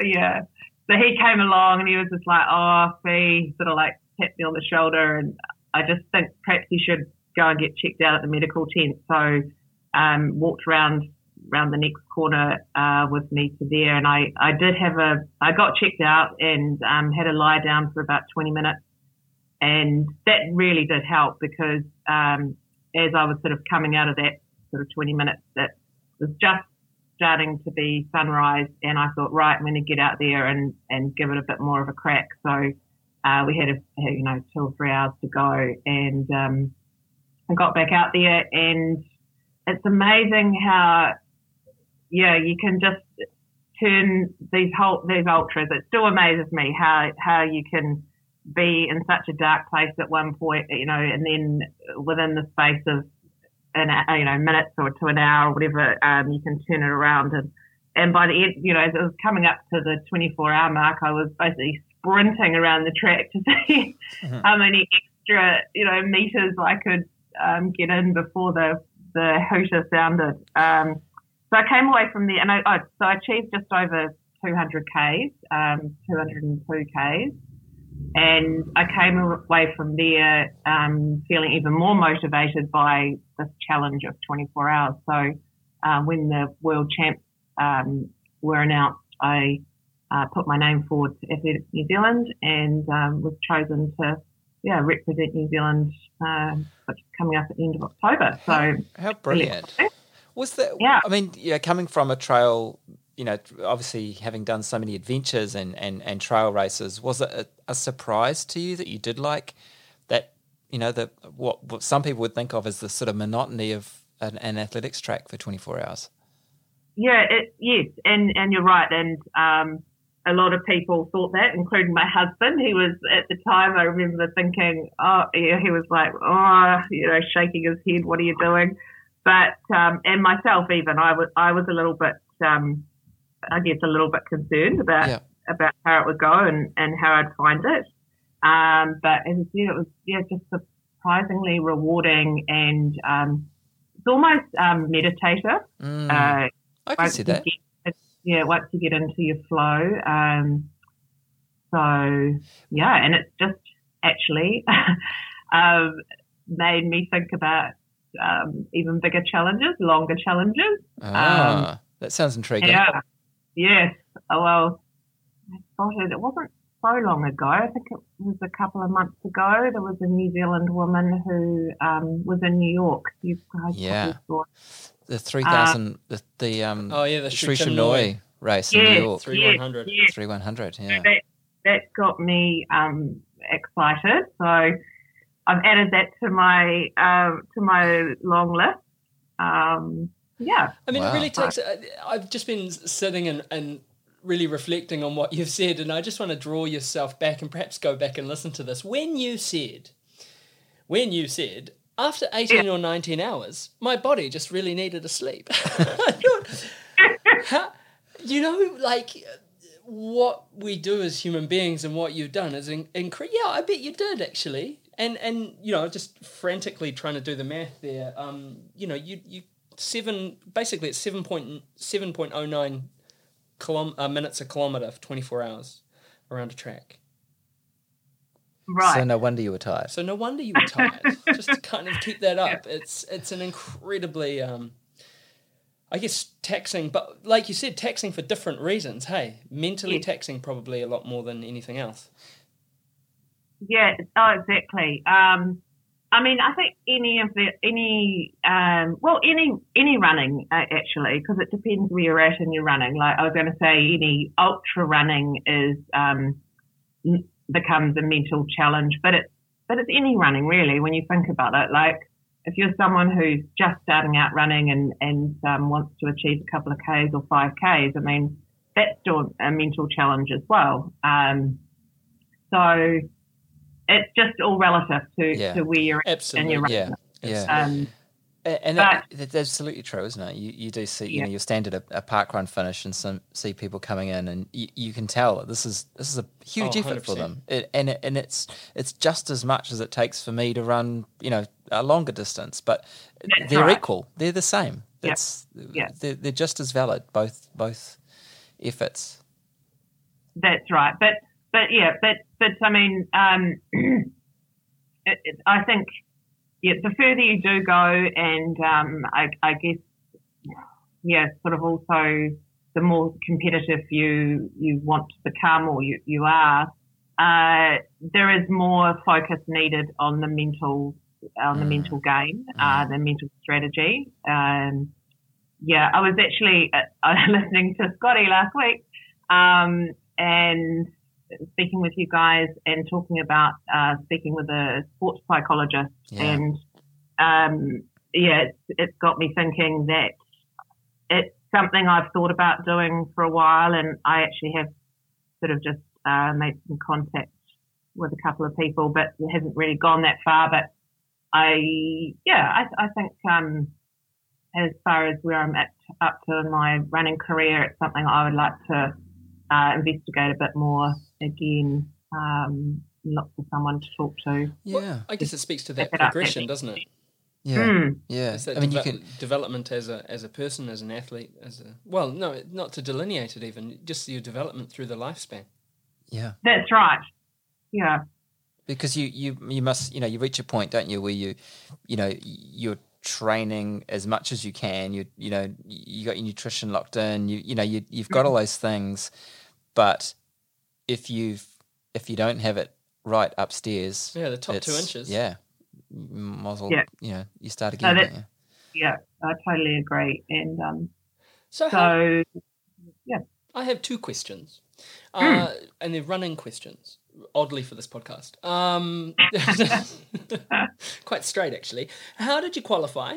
Yeah. So he came along and he was just like, "Oh, Fee," sort of like tapped me on the shoulder, and I just think perhaps you should go and get checked out at the medical tent. So um, walked around around the next corner uh, with me to there, and I I did have a I got checked out and um, had a lie down for about 20 minutes and that really did help because um, as I was sort of coming out of that sort of 20 minutes, that was just starting to be sunrise, and I thought, right, I'm going to get out there and, and give it a bit more of a crack. So uh, we had, a, you know, two or three hours to go, and um, I got back out there, and it's amazing how, yeah, you can just turn these whole these ultras. It still amazes me how how you can be in such a dark place at one point, you know, and then within the space of an you know minutes or to an hour or whatever, um, you can turn it around and and by the end, you know, as it was coming up to the 24 hour mark, I was basically sprinting around the track to see mm-hmm. how many extra you know meters I could um, get in before the the hooter sounded. Um, so I came away from there, and I, I so I achieved just over 200 k's, um, 202 k's. And I came away from there um, feeling even more motivated by this challenge of 24 hours. So uh, when the world champs um, were announced, I uh, put my name forward to Athletics New Zealand and um, was chosen to yeah represent New Zealand, uh, which is coming up at the end of October. So how, how brilliant! Was that? Yeah, I mean, yeah, coming from a trail you know, obviously having done so many adventures and, and, and trail races, was it a, a surprise to you that you did like that, you know, the what, what some people would think of as the sort of monotony of an, an athletics track for 24 hours? Yeah, it, yes, and, and you're right. And um, a lot of people thought that, including my husband. He was at the time. I remember thinking, oh, yeah, he was like, oh, you know, shaking his head. What are you doing? But um, and myself even, I was I was a little bit um, I guess, a little bit concerned about yeah. about how it would go and, and how I'd find it. Um, but as I said, it was yeah, just surprisingly rewarding and um, it's almost um, meditative. Mm, uh, I can see that. Get, yeah, once you get into your flow. Um, so yeah, and it's just actually um, made me think about um, even bigger challenges, longer challenges. Ah, that sounds intriguing. Yeah. Yes. Oh, well, I spotted it wasn't so long ago. I think it was a couple of months ago. There was a New Zealand woman who um, was in New York. You guys yeah. saw. The 3000, uh, the, the, um, oh, yeah, the Sri Chinmoy race yes, in New York. 3100. Yes, 3100, yeah. So that, that got me um, excited. So I've added that to my, uh, to my long list. Um, yeah. I mean, wow. it really takes. Uh, I've just been sitting and, and really reflecting on what you've said, and I just want to draw yourself back and perhaps go back and listen to this. When you said, when you said, after 18 yeah. or 19 hours, my body just really needed a sleep. How, you know, like what we do as human beings and what you've done is incredible. Yeah, I bet you did actually. And and you know, just frantically trying to do the math there. Um, you know, you you seven basically it's seven point seven point oh nine kilom- uh, minutes a kilometer for twenty four hours around a track. Right. So no wonder you were tired. So no wonder you were tired. Just to kind of keep that up, it's it's an incredibly, um, I guess, taxing. But like you said, taxing for different reasons. Hey, mentally yes. taxing probably a lot more than anything else. Yeah. Oh, exactly. Um, I mean, I think any of the any um, well, any any running uh, actually, because it depends where you're at in your running. Like I was going to say, any ultra running is um, becomes a mental challenge, but it's but it's any running really when you think about it. Like if you're someone who's just starting out running and and um, wants to achieve a couple of k's or five k's, I mean that's still a mental challenge as well. Um, so it's just all relative to, Yeah. to where you're at Absolutely. in your Yeah, running. yeah. Um, And But- it, it's absolutely true, isn't it? You you do see, you Yeah. know, you stand at a, a park run finish and some see people coming in, and you, you can tell that this is this is a huge Oh, effort for 100%. them, it, and it, and it's it's just as much as it takes for me to run, you know, a longer distance, but That's they're right. equal. They're the same. Yeah. That's Yeah. they're, they're just as valid, both both efforts. That's right. But but yeah, but but I mean, um, it, it, I think yeah, the further you do go, and um, I, I guess yeah, sort of also the more competitive you you want to become or you you are, uh, there is more focus needed on the mental on the Mm. mental game, uh, the mental strategy. Um, yeah, I was actually uh, listening to Scotty last week, um, and speaking with you guys and talking about uh, speaking with a sports psychologist, Yeah. and um, yeah, it's, it's got me thinking that it's something I've thought about doing for a while, and I actually have sort of just uh, made some contact with a couple of people, but it hasn't really gone that far. But I, yeah, I, I think um, as far as where I'm at up to in my running career, it's something I would like to uh, investigate a bit more again. Um, look for someone to talk to. Yeah, I guess it speaks to that Pick up, progression, doesn't it? yeah, Mm. yeah. It's that I mean, you can. development as a as a person, as an athlete, as a well, no, not to delineate it even, just your development through the lifespan. Yeah. That's right. Yeah. because you you you must you know you reach a point don't you where you you know you're training as much as you can you you know you got your nutrition locked in you you know you you've got all those things but if you've if you don't have it right upstairs Yeah, the top two inches. yeah you might Yeah. you know you start No, again that- don't you? Yeah. I totally agree. And um, So, how, so, yeah. I have two questions, Hmm. uh, and they're running questions. Oddly for this podcast, um, quite straight actually. How did you qualify?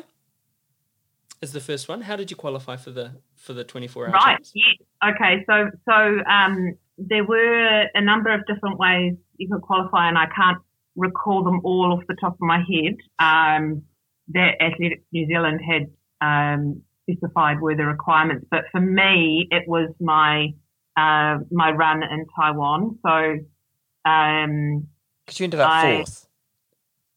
Is the first one. How did you qualify for the for the twenty four hours? right. Champs? Yes. Okay. So, so um, there were a number of different ways you could qualify, and I can't recall them all off the top of my head. Um, that Athletics New Zealand had um, specified were the requirements, but for me, it was my uh, my run in Taiwan. So, um, 'Cause you ended up I- fourth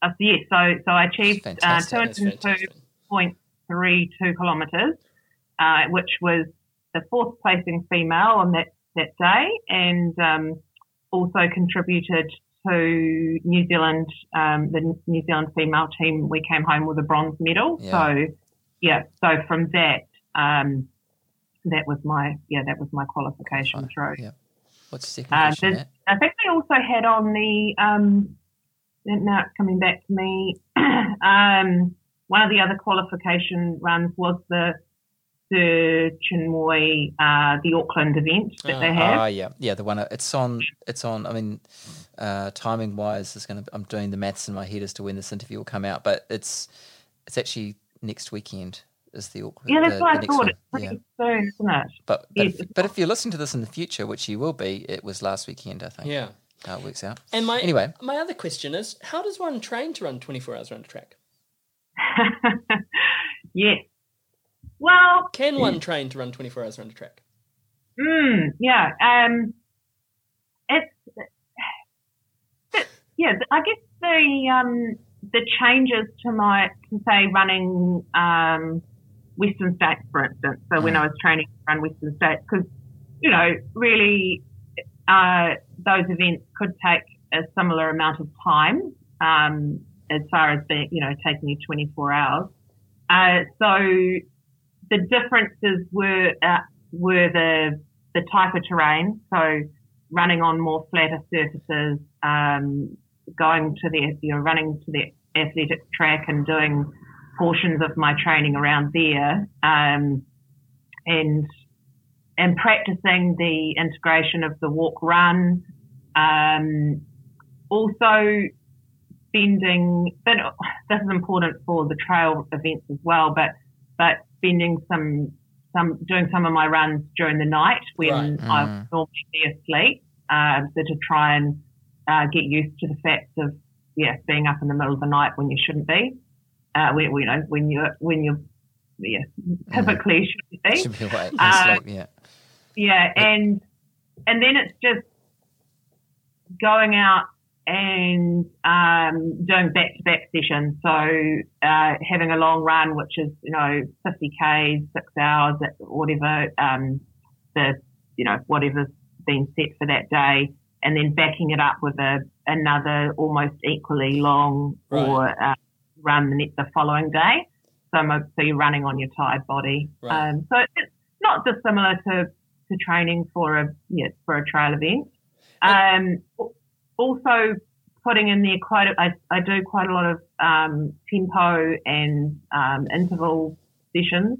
uh, yes, so so I achieved uh, Fantastic. That's 202 fantastic. 0.32 kilometres, uh, which was the fourth placing female on that, that day, and um, also contributed to New Zealand, um, the New Zealand female team. We came home with a bronze medal. Yeah. So, yeah, so from that, um, that was my yeah, that was my qualification through. yeah what's the second Uh, question I think they also had on the um, now it's coming back to me. um, one of the other qualification runs was the the Chinmoy, uh, the Auckland event that they Ah. have. Ah, yeah, yeah. The one uh, it's on. It's on. I mean, uh, timing wise, is going to. I'm doing the maths in my head as to when this interview will come out, but it's it's actually next weekend. Is the Auckland? yeah, that's the, what the I thought. one. It's pretty Yeah, soon, isn't it? but but, Yes, if, but if you're listening to this in the future, which you will be, it was last weekend. I think. Yeah. How it works out. And my Anyway. my other question is, how does one train to run twenty four hours around a track? yes. Well, Can one train to run twenty four hours around a track? Mm, yeah. Um, it's, it, yeah. I guess the um, the changes to my to say running um, Western States, for instance. So when Mm. I was training to run Western States, because you know, really, uh, those events could take a similar amount of time um, as far as the you know taking you 24 hours. Uh, so the differences were uh, were the the type of terrain. So running on more flatter surfaces, um, going to the you know running to the athletic track and doing portions of my training around there, um, and and practicing the integration of the walk run. Um, also spending, but this is important for the trail events as well. But but spending some some doing some of my runs during the night when Right. I Mm. would normally be asleep, uh, so to try and uh, get used to the fact of yeah being up in the middle of the night when you shouldn't be. Uh, when, you know when you're when you're yeah typically shouldn't be. Should be. Uh, yeah. Yeah, and and then it's just going out and um, doing back to back sessions. So uh, having a long run, which is you know 50k, six hours, whatever um, the you know whatever's been set for that day, and then backing it up with a another almost equally long or uh, run the, next, the following day. So, so you're running on your tired body. Right. Um, so it's not dissimilar to, to training for a yeah, for a trail event. Um, also putting in there quite a, I, I do quite a lot of um, tempo and um, interval sessions.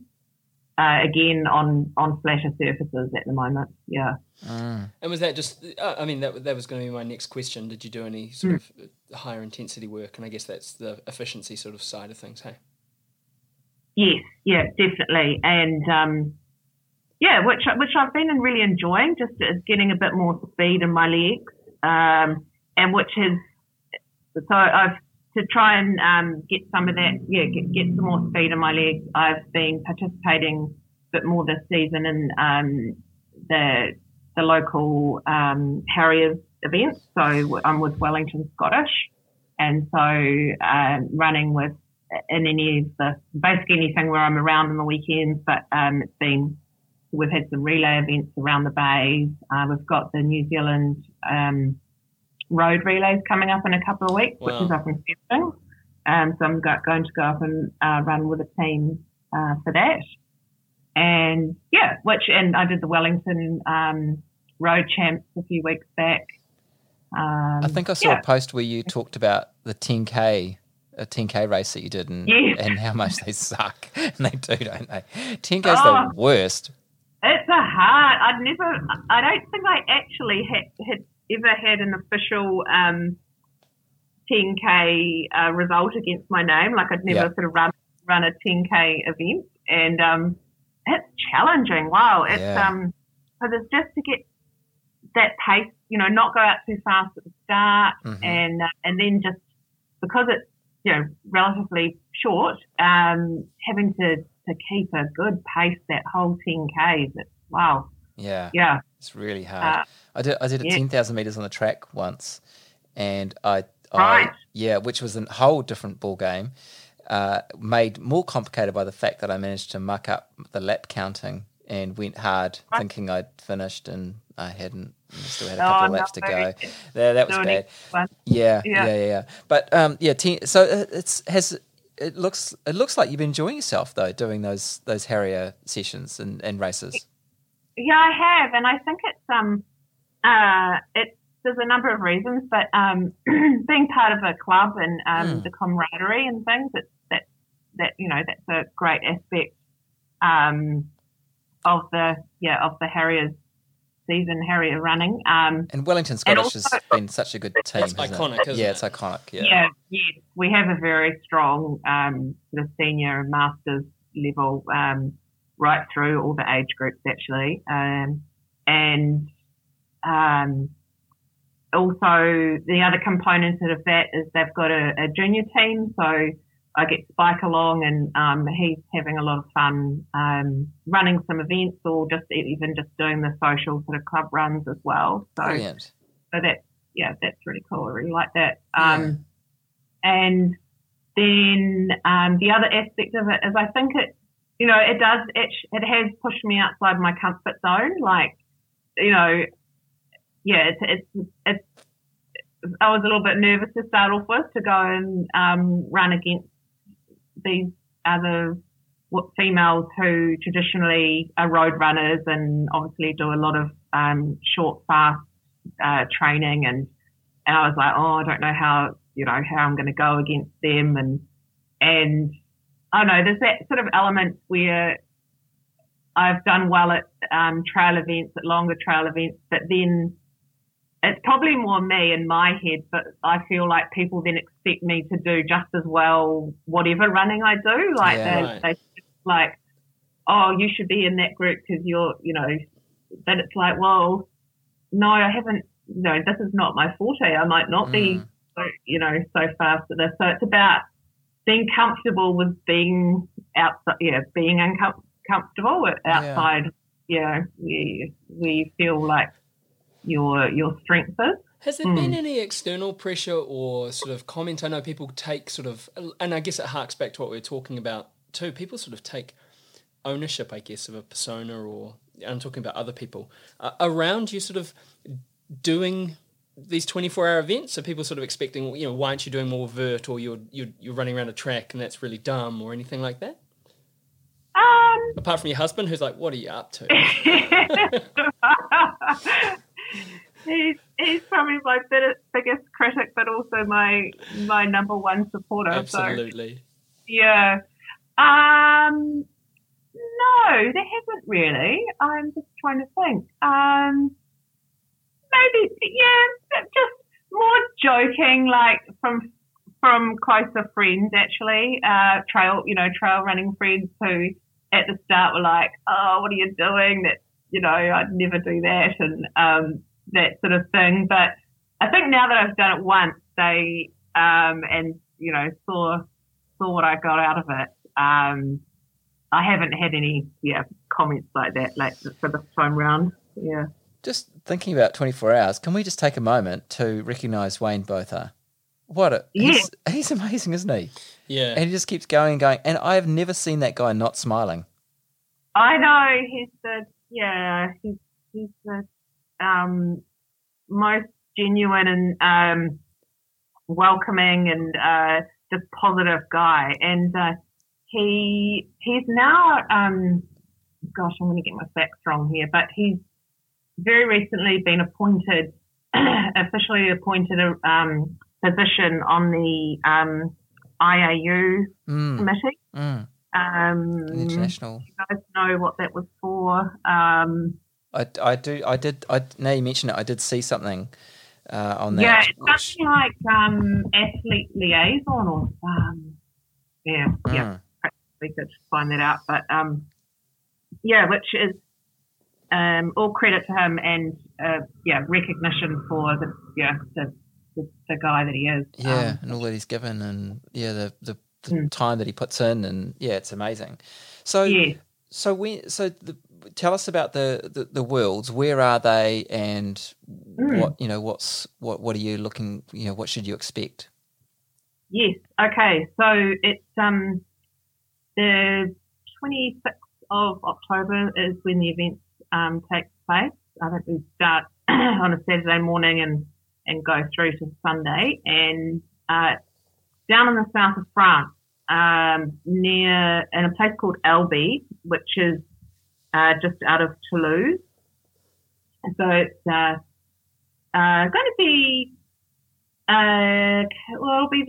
Uh, again on on flatter surfaces at the moment. Yeah. Mm. And was that just? Uh, I mean, that that was going to be my next question. Did you do any sort of uh, higher intensity work? And I guess that's the efficiency sort of side of things. Hey. Yes, yeah, definitely, and um, yeah, which which I've been really enjoying, just is getting a bit more speed in my legs, um, and which has so I've to try and um, get some of that, yeah, get, get some more speed in my legs. I've been participating a bit more this season in um, the the local um, Harriers events. So I'm with Wellington Scottish, and so um, running with in any of the basically anything where I'm around on the weekends. But um, it's been we've had some relay events around the bays. Uh, we've got the New Zealand um, road relays coming up in a couple of weeks, which is up in. Um, so I'm go- going to go up and uh, run with a team uh, for that. And yeah, which and I did the Wellington um, road champs a few weeks back. Um, I think I saw yeah. a post where you talked about the 10k, a 10k race that you did, and, Yes. and how much they suck, and they do, don't they? 10k's Oh. the worst. It's a hard. I'd never. I don't think I actually had, had ever had an official um, 10k uh, result against my name. Like I'd never Yeah. sort of run run a 10k event, and um, it's challenging. Wow, it's Yeah. um, because it's just to get that pace. You know, not go out too fast at the start, Mhm. and uh, and then just because it's you know relatively short, um, having to to keep a good pace that whole 10Ks. It's, wow. Yeah, Yeah. it's really hard. Uh, I did I did a yeah. 10,000 meters on the track once, and I, I Right. yeah, which was a whole different ball game. Uh, made more complicated by the fact that I managed to muck up the lap counting and went hard, Right. thinking I'd finished, and I hadn't. Still had a Oh, couple of no. laps to go. There, that was bad. Yeah, Yeah. yeah, yeah, yeah. But um, yeah, ten, so it- it's has it looks it looks like you've been enjoying yourself though doing those those Harrier sessions and, and races. Yeah, I have, and I think it's um, uh, it's there's a number of reasons, but um, being part of a club and um, Mm. the camaraderie and things, it's that that you know that's a great aspect um, of the yeah of the Harriers season, Harrier running. Um, And Wellington Scottish has also- been such a good team. It's iconic, it? isn't yeah, it? it's iconic. Yeah. yeah, yes, we have a very strong um, sort of senior and masters level um, right through all the age groups actually, um, and um, also the other component of that is they've got a, a junior team, so I get Spike along and um, he's having a lot of fun um, running some events or just even just doing the social sort of club runs as well. So Brilliant. so that yeah, that's really cool. I really like that. Yeah. Um, and then um, the other aspect of it is I think it, you know, it does it, it has pushed me outside my comfort zone. Like, you know, yeah, it's it's it's. I was a little bit nervous to start off with to go and um, run against these other females who traditionally are road runners and obviously do a lot of um, short, fast uh, training and and I was like, oh, I don't know how you know, how I'm going to go against them. And, and I don't know, there's that sort of element where I've done well at um, trail events, at longer trail events, but then it's probably more me in my head, but I feel like people then expect me to do just as well, whatever running I do. Like Yeah. they, Right. they like, oh, you should be in that group because you're, you know, but it's like, well, no, I haven't, you know, this is not my forte. I might not be, Mm. so, you know, so fast at this. So it's about being comfortable with being outside, yeah, being uncomfortable outside, yeah, where, where you feel like your your strength is. Has there Hmm. been any external pressure or sort of comment? I know people take sort of, and I guess it harks back to what we were talking about too. People sort of take ownership, I guess, of a persona, or I'm talking about other people uh, around you, sort of doing these 24 hour events. So people sort of expecting, you know, why aren't you doing more vert, or you're you're, you're running around a track and that's really dumb, or anything like that. Um, Apart from your husband, who's like, "What are you up to?" he's he's probably my biggest, biggest critic, but also my my number one supporter. So Absolutely. yeah. Um, no, there hasn't really. I'm just trying to think. Um, maybe yeah, just more joking, like from from closer friends actually. Uh, trail, you know, trail running friends who at the start were like, "Oh, what are you doing?" That you know, I'd never do that, and um, that sort of thing. But I think now that I've done it once, they um, and you know saw saw what I got out of it. Um, I haven't had any yeah comments like that like for this time round. Yeah. Just thinking about 24 hours, can we just take a moment to recognise Wayne Botha? What a he's, he's amazing, isn't he? Yeah. And he just keeps going and going. And I've never seen that guy not smiling. I know he's the yeah he's he's the um, most genuine and um, welcoming and uh, just positive guy, and uh, he he's now um, gosh I'm going to get my facts wrong here, but he's very recently been appointed officially appointed a um, position on the um, IAU Mm, committee. mm. Um, International. you guys know what that was for. Um, I, I do. I did. I now you mention it. I did see something uh, on that. yeah, it's something like um, athlete liaison or um, yeah, yeah. Mm. perhaps We could find that out, but um, yeah, which is um, all credit to him and uh, yeah, recognition for the yeah the the, the guy that he is. Yeah, Um, and all that he's given, and yeah, the the, the Mm. time that he puts in, and yeah, it's amazing. So, yeah. so we, so the, tell us about the, the the worlds. Where are they, and Mm. what you know? What's what? What are you looking? You know, what should you expect? Yes. Okay. So it's um the 26th of October is when the event um, takes place. I think we start on a Saturday morning and and go through to Sunday, and uh, down in the south of France, um, near in a place called Albi, which is uh, just out of Toulouse. So it's uh, uh, going to be uh, well, it'll be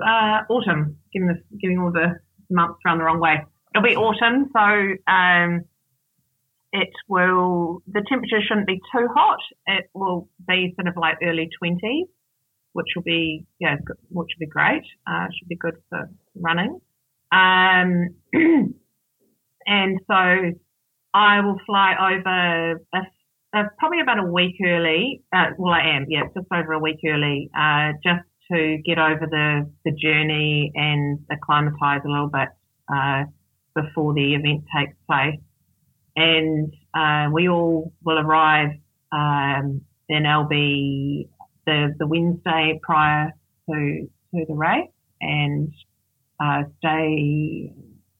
uh, autumn, giving the, giving all the months around the wrong way. It'll be autumn, so um, it will. The temperature shouldn't be too hot. It will be sort of like early twenties, which will be yeah, which will be great. Uh, should be good for running. Um, and so I will fly over a, a, probably about a week early. Uh, well, I am, yeah, just over a week early, uh, just to get over the, the journey and acclimatise a little bit uh, before the event takes place. And uh, we all will arrive um, in Albi the, the Wednesday prior to, to the race and uh, stay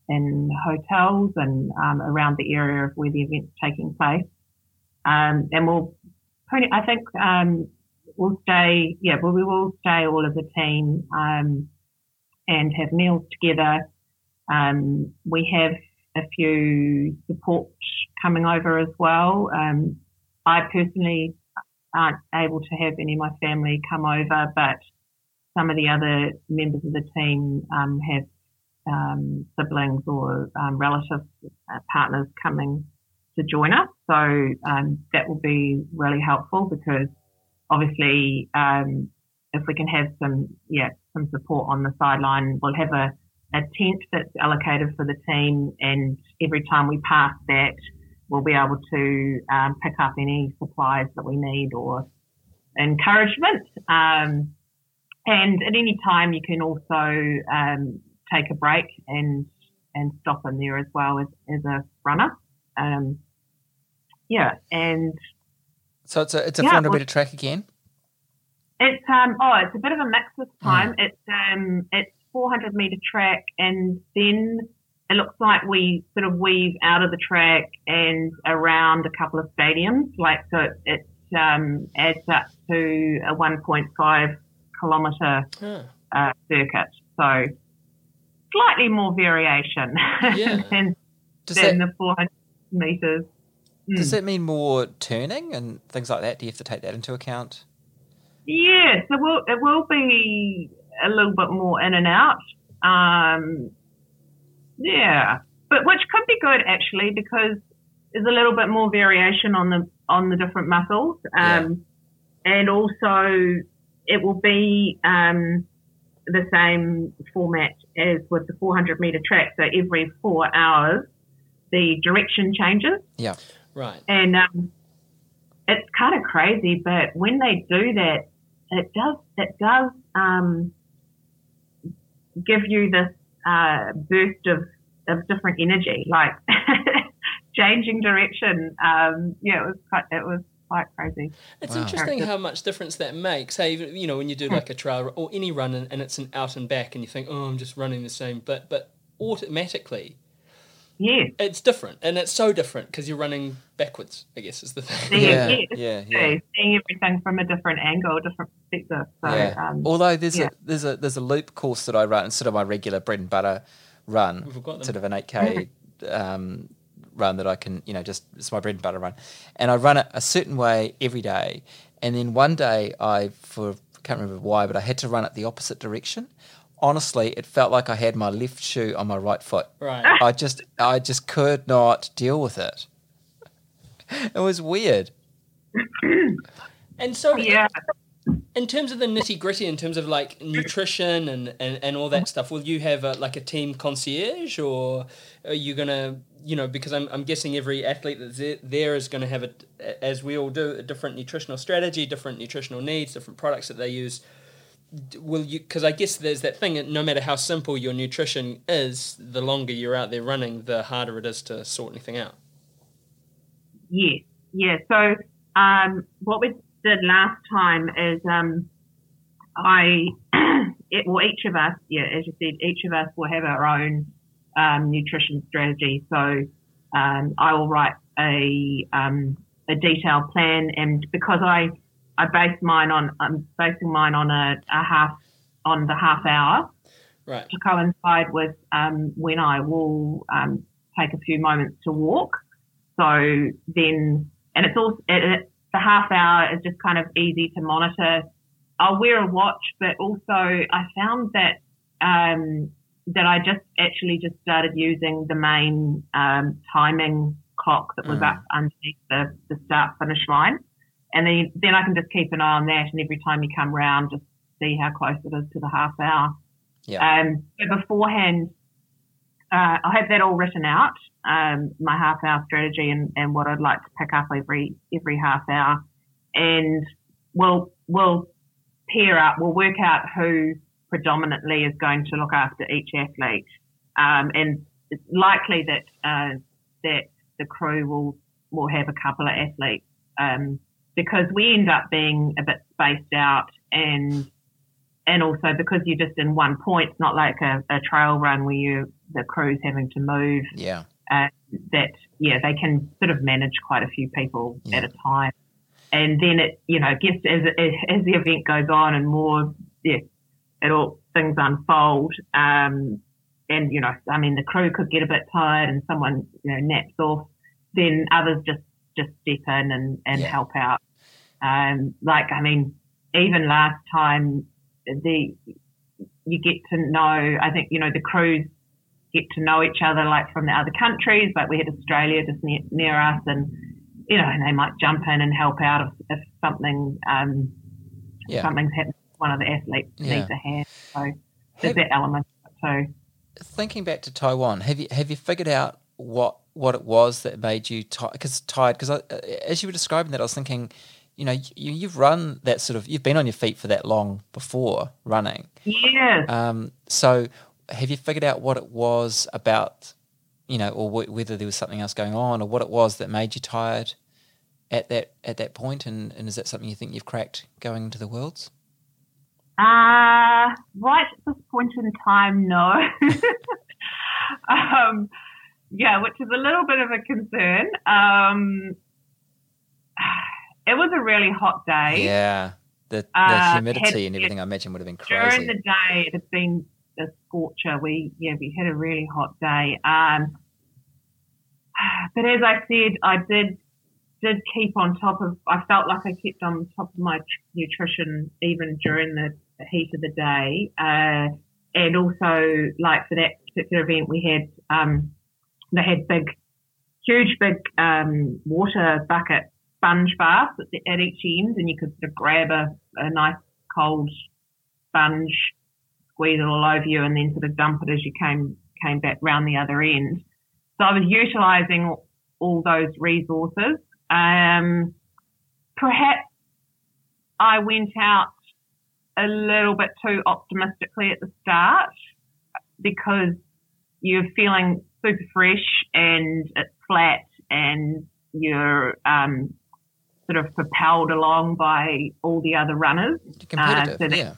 in hotels and um, around the area of where the event's taking place. Um, and we'll, pretty, I think, um, we'll stay, yeah, well, we will stay all of the team, um, and have meals together. Um, we have a few support coming over as well. Um, I personally aren't able to have any of my family come over, but some of the other members of the team have um, siblings or um, relatives, uh, partners coming to join us. So um, that will be really helpful because obviously um, if we can have some yeah some support on the sideline, we'll have a, a tent that's allocated for the team, and every time we pass that, we'll be able to um, pick up any supplies that we need or encouragement. Um, and at any time, you can also um, take a break and and stop in there as well as, as a runner. Um, yeah, and so it's a it's a Yeah, 400 well- meter track again. it's um oh it's a bit of a mix this Mm. time. It's um it's 400 meter track, and then it looks like we sort of weave out of the track and around a couple of stadiums. Like so, it, it um, adds up to a 1.5 kilometre Huh. uh, circuit. So slightly more variation Yeah. than, than that the 400 metres. Mm. does that mean more turning and things like that? Do you have to take that into account? Yeah, so we'll, it will be a little bit more in and out. Um, yeah, but which could be good actually because there's a little bit more variation on the on the different muscles, um, and also it will be um, the same format as with the 400 meter track. So every four hours, the direction changes. Yeah. Right. And um, it's kind of crazy, but when they do that, it does it does um, give you this uh, burst of, of different energy, like changing direction. Um, yeah, it was quite it was quite crazy. It's Wow. interesting how much difference that makes. Hey, you know, when you do like a trail or any run and, and it's an out and back, and you think, oh, I'm just running the same, but but automatically Yeah, it's different, and it's so different because you're running backwards. I guess is the thing. Yeah, Yeah, yeah, yeah, yeah. seeing everything from a different angle, different perspective. So yeah. um, Although there's yeah. a there's a there's a loop course that I run instead of my regular bread and butter run, We've got them. sort of an 8k um, run that I can you know just it's my bread and butter run, and I run it a certain way every day, and then one day I for I can't remember why, but I had to run it the opposite direction. Honestly, it felt like I had my left shoe on my right foot. Right. I just I just could not deal with it. It was weird. And so, yeah. In terms of the nitty gritty, in terms of like nutrition and, and, and all that stuff, will you have a, like a team concierge, or are you gonna, you know, because I'm, I'm guessing every athlete that's there, is going to have a, as we all do, a different nutritional strategy, different nutritional needs, different products that they use. Will you? Because I guess there's that thing. No matter how simple your nutrition is, the longer you're out there running, the harder it is to sort anything out. Yes, yeah. So um, what we did last time is um, I, it, well, each of us, yeah, as you said, each of us will have our own um, nutrition strategy. So um, I will write a um, a detailed plan, and because I I base mine on I'm basing mine on a, a half on the half hour Right. to coincide with um, when I will um, take a few moments to walk. So then, and it's also it, it, the half hour is just kind of easy to monitor. I'll wear a watch, but also I found that um, that I just actually just started using the main um, timing clock that was Mm. up underneath the, the start finish line, and then then I can just keep an eye on that, and every time you come round, just see how close it is to the half hour. Yeah. Um, so beforehand, uh, I have that all written out, um, my half hour strategy and, and what I'd like to pick up every every half hour, and we'll we'll pair up, we'll work out who predominantly is going to look after each athlete, um, and it's likely that uh, that the crew will will have a couple of athletes um, because we end up being a bit spaced out and and also because you're just in one point, it's not like a, a trail run where you the crew's having to move. Yeah. Uh, that yeah, they can sort of manage quite a few people Yeah. at a time, and then it you know gets as as the event goes on and more yeah, it all things unfold. Um, and you know, I mean, the crew could get a bit tired and someone you know naps off, then others just just step in and and Yeah. help out. Um, like I mean, even last time the you get to know. I think you know the crews get to know each other, like from the other countries. Like we had Australia just near, near us, and you know, and they might jump in and help out if, if something um, Yeah. something's happened. One of the athletes Yeah. needs a hand, so Have- there's that element too. Thinking back to Taiwan, have you have you figured out what what it was that made you tired? Because tired, because as you were describing that, I was thinking, you know, you, you've run that sort of, you've been on your feet for that long before running. yeah Um, so have you figured out what it was about, you know, or wh- whether there was something else going on, or what it was that made you tired at that at that point? And, and is that something you think you've cracked going into the worlds? Uh, right at this point in time, no. um, yeah, which is a little bit of a concern. Um, it was a really hot day. Yeah, the the Uh, humidity had- and everything, I imagine, would have been crazy. During the day, it had been scorcher. We yeah, we had a really hot day. Um, but as I said, I did did keep on top of. I felt like I kept on top of my nutrition even during the, the heat of the day. Uh, and also, like for that particular event, we had um, they had big, huge, big um, water bucket sponge baths at, the, at each end, and you could sort of grab a, a nice cold sponge, squeeze it all over you, and then sort of dump it as you came came back round the other end. So I was utilising all those resources. Um, perhaps I went out a little bit too optimistically at the start because you're feeling super fresh and it's flat and you're um, sort of propelled along by all the other runners Competitive, so that- yeah.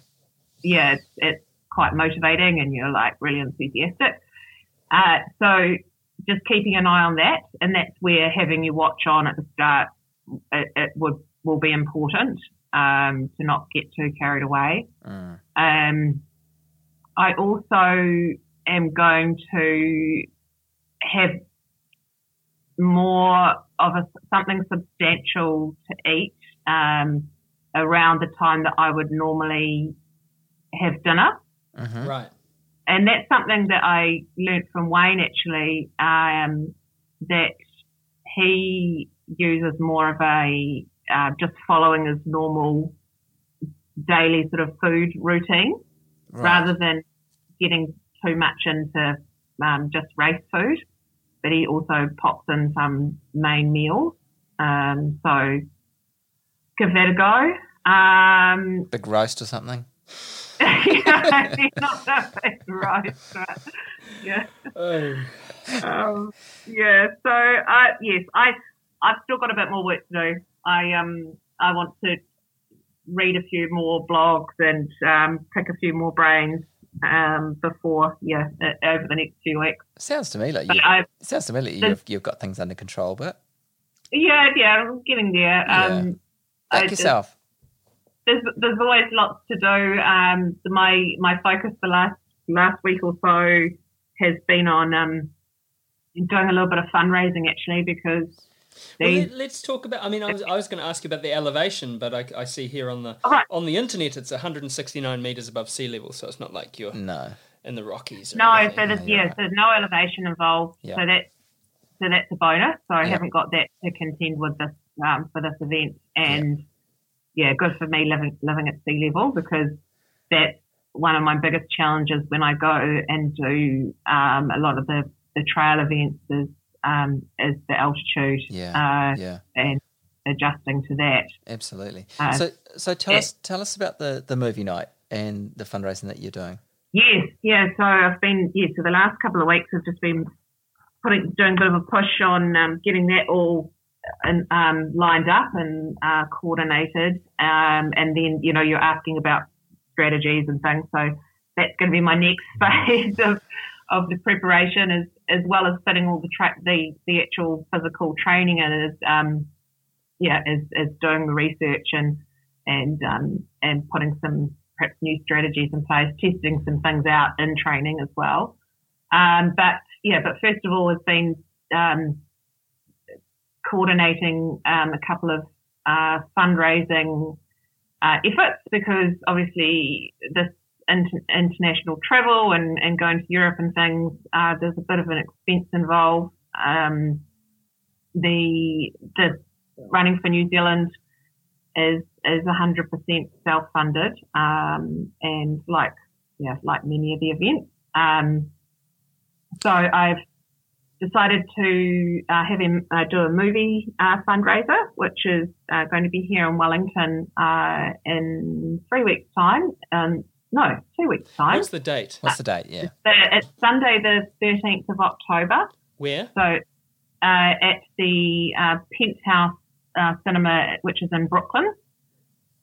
yeah, it's, it's quite motivating and you're like really enthusiastic. Uh, so just keeping an eye on that, and that's where having your watch on at the start it, it would will be important um, to not get too carried away. Mm. Um, I also am going to have more of a something substantial to eat um, around the time that I would normally have dinner. Mhm. Right. And that's something that I learnt from Wayne actually, um, that he uses more of a uh, just following his normal daily sort of food routine Right. rather than getting too much into um, just race food. But he also pops in some main meals. Um, so give that a go. Um, Big roast or something. yeah, not that roast, but yeah. Oh. Um, yeah, so I yes, I I've still got a bit more work to do. I um I want to read a few more blogs and um, pick a few more brains um, before yeah uh, over the next few weeks. Sounds to me like you. I, sounds to me like you've you've got things under control, but yeah, yeah, I'm getting there. Um, I back just- yourself. There's there's always lots to do. Um, my my focus the last last week or so has been on um, doing a little bit of fundraising actually because Well, let, us talk about. I mean, I was, I was going to ask you about the elevation, but I, I see here on the All right. on the internet it's 169 meters above sea level, so it's not like you're No. in the Rockies. Or no, anything. so there's yeah, yeah, right. so there's no elevation involved. Yeah. So that's so that's a bonus. So I Yeah. haven't got that to contend with this um, for this event, and yeah. good for me living living at sea level because that's one of my biggest challenges when I go and do um, a lot of the, the trail events is um, is the altitude Yeah. uh, Yeah. and adjusting to that. Absolutely. Uh, so so tell us tell us about the the movie night and the fundraising that you're doing. Yes, yeah. So I've been yeah. So the last couple of weeks I've just been putting doing a bit of a push on um, getting that all and um, lined up and uh, coordinated. Um, and then you know you're asking about strategies and things. So that's going to be my next phase of of the preparation, as as well as fitting all the tra- the the actual physical training in is um, yeah, is is doing the research and and um, and putting some perhaps new strategies in place, testing some things out in training as well. Um, but yeah, but first of all, has been um, coordinating um, a couple of uh, fundraising uh, efforts because obviously this inter- international travel and, and going to Europe and things, uh, there's a bit of an expense involved. Um, the the running for New Zealand is is 100% self-funded, um, and like yeah, like many of the events. Um, so I've decided to uh, have him uh, do a movie uh, fundraiser, which is uh, going to be here in Wellington uh, in three weeks' time. Um, no, two weeks' time. What's the date? What's the date? Yeah. It's Sunday, the 13th of October. Where? So uh, at the Penthouse Cinema, which is in Brooklyn,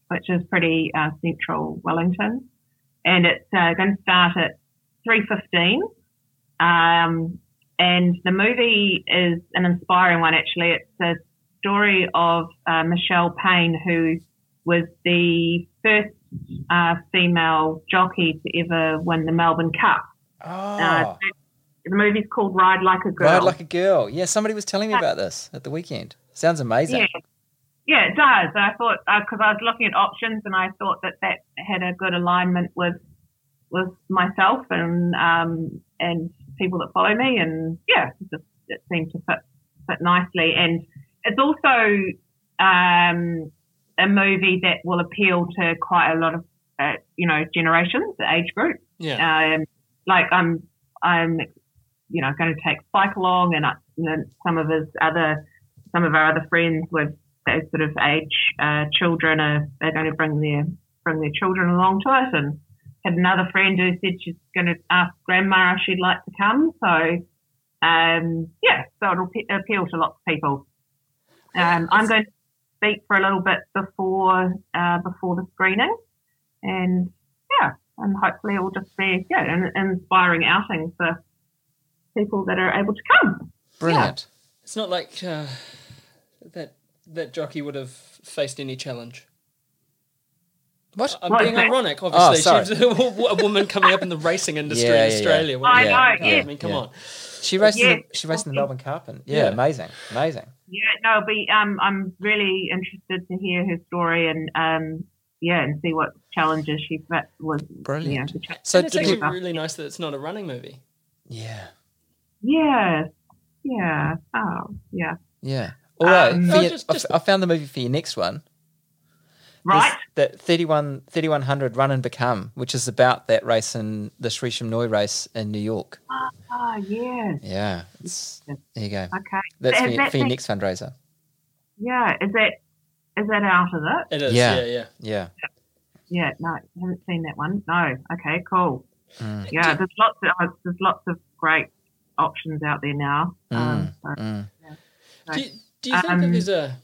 which is pretty central Wellington. And it's going to start at 3.15. Um, and the movie is an inspiring one, actually. It's a story of uh, Michelle Payne, who was the first uh, female jockey to ever win the Melbourne Cup. Oh. Uh, the movie's called Ride Like a Girl. Ride Like a Girl. Yeah, somebody was telling me about this at the weekend. Sounds amazing. Yeah, yeah it does. I thought, because uh, I was looking at options and I thought that that had a good alignment with with myself and um, and people that follow me, and yeah, it, just, it seemed to fit fit nicely. And it's also um, a movie that will appeal to quite a lot of uh, you know generations, the age group. Yeah. Um, like I'm I'm you know going to take Spike along, and know, some of his other some of our other friends with those sort of age uh, children are, are going to bring their bring their children along to it and had another friend who said she's going to ask grandma if she'd like to come. So, um, yeah, so it'll p- appeal to lots of people. Um, I'm going to speak for a little bit before uh, before the screening, and yeah, and hopefully it will just be yeah an, an inspiring outing for people that are able to come. Brilliant. Yeah. It's not like uh, that that jockey would have faced any challenge. What? I'm What being is that? ironic, Oh, obviously. sorry. She's a, a woman coming up in the racing industry Yeah, in Australia. yeah. wouldn't I you? know, Yeah, yeah. I mean, come Yeah. on. She raced. Yeah. In the, she raced in the Melbourne Cup, and yeah, Yeah. amazing, amazing. Yeah, no, it'll be um, I'm really interested to hear her story and um, yeah, and see what challenges she fa- was. Brilliant. You know, So and it's actually you, really nice that it's not a running movie. yeah, yeah, yeah, oh, yeah, yeah. Although Um, for No, your- just- I just- f- I found the movie for your next one. Right. There's That 31, 3100 Run and Become, which is about that race in the Sri Chinmoy race in New York. Oh, yeah, Yeah, it's, there you go. okay. That's for, your- that for your next fundraiser. Yeah, is that is that out of it? It is, Yeah. yeah, yeah. Yeah. Yeah, no, I haven't seen that one. No, okay, cool. Mm. Yeah, there's lots of uh, there's lots of great options out there now. Um, so, Mm. so- Do you, do you think that Um, there's a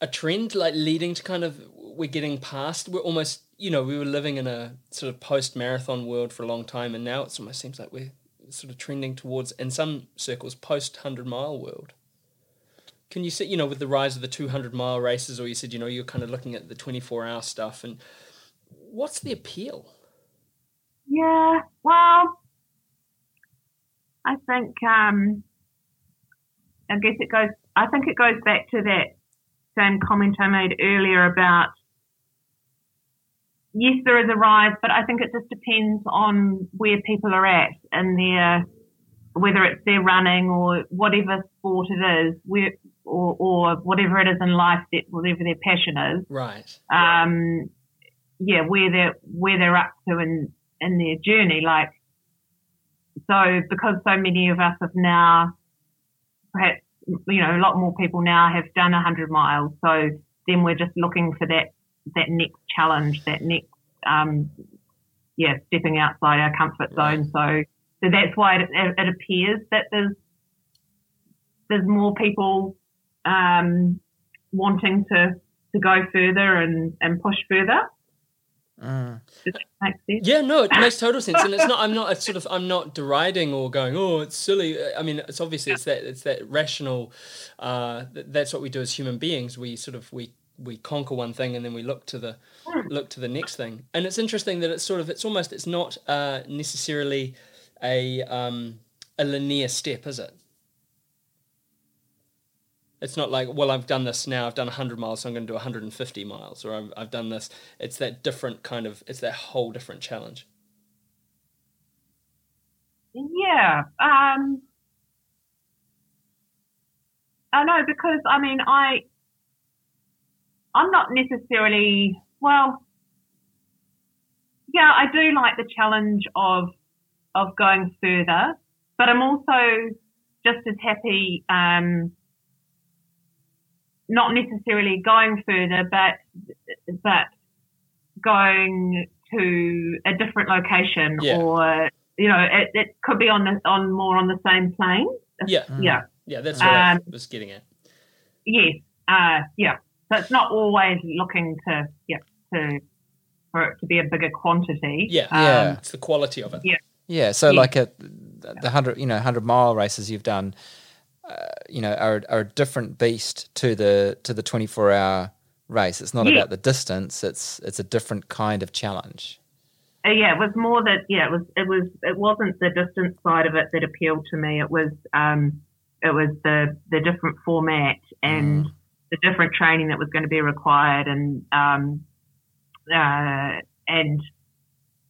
a trend like leading to kind of we're getting past we're almost you know we were living in a sort of post marathon world for a long time and now it almost seems like we're sort of trending towards in some circles post 100 mile world can you see you know with the rise of the 200 mile races or you said you know you're kind of looking at the 24 hour stuff and what's the appeal Yeah, well, I think um, I guess it goes. I think it goes back to that same comment I made earlier about yes, there is a rise, but I think it just depends on where people are at and their whether it's their running or whatever sport it is, where or, or whatever it is in life that whatever their passion is right um, yeah, where they're where they're up to in in their journey. Like, so because so many of us have now, perhaps you know, a lot more people now have done a hundred miles. So then we're just looking for that that next challenge, that next, um, yeah, stepping outside our comfort zone. So so that's why it, it, appears that there's there's more people um, wanting to to go further and, and push further. Mm. Does that make sense? Yeah, no, it makes total sense, and it's not. I'm not it's sort of. I'm not deriding or going. Oh, it's silly. I mean, it's obviously it's that it's that rational. Uh, th- that's what we do as human beings. We sort of we we conquer one thing and then we look to the look to the next thing. And it's interesting that it's sort of it's almost it's not uh, necessarily a um, a linear step, is it? It's not like, well, I've done this now. I've done 100 miles, so I'm going to do 150 miles, or I've, I've done this. It's that different kind of. It's that whole different challenge. Yeah. Um, I know because I mean I I'm not necessarily well. Yeah, I do like the challenge of of going further, but I'm also just as happy um, not necessarily going further, but but going to a different location Yeah. or you know it, it could be on the on more on the same plane. Yeah, Yeah. yeah, that's what I Um, was getting at. Yes. Uh, yeah. So it's not always looking to yeah to for it to be a bigger quantity. Yeah, Um, Yeah. it's the quality of it. Yeah. Yeah, so Yeah. like a the hundred you know hundred mile races you've done, uh, you know, are are a different beast to the to the twenty four hour race. It's not Yeah. about the distance. It's it's a different kind of challenge. Uh, yeah, it was more that yeah, it was it was it wasn't the distance side of it that appealed to me. It was um it was the the different format and the different training that was going to be required and um uh and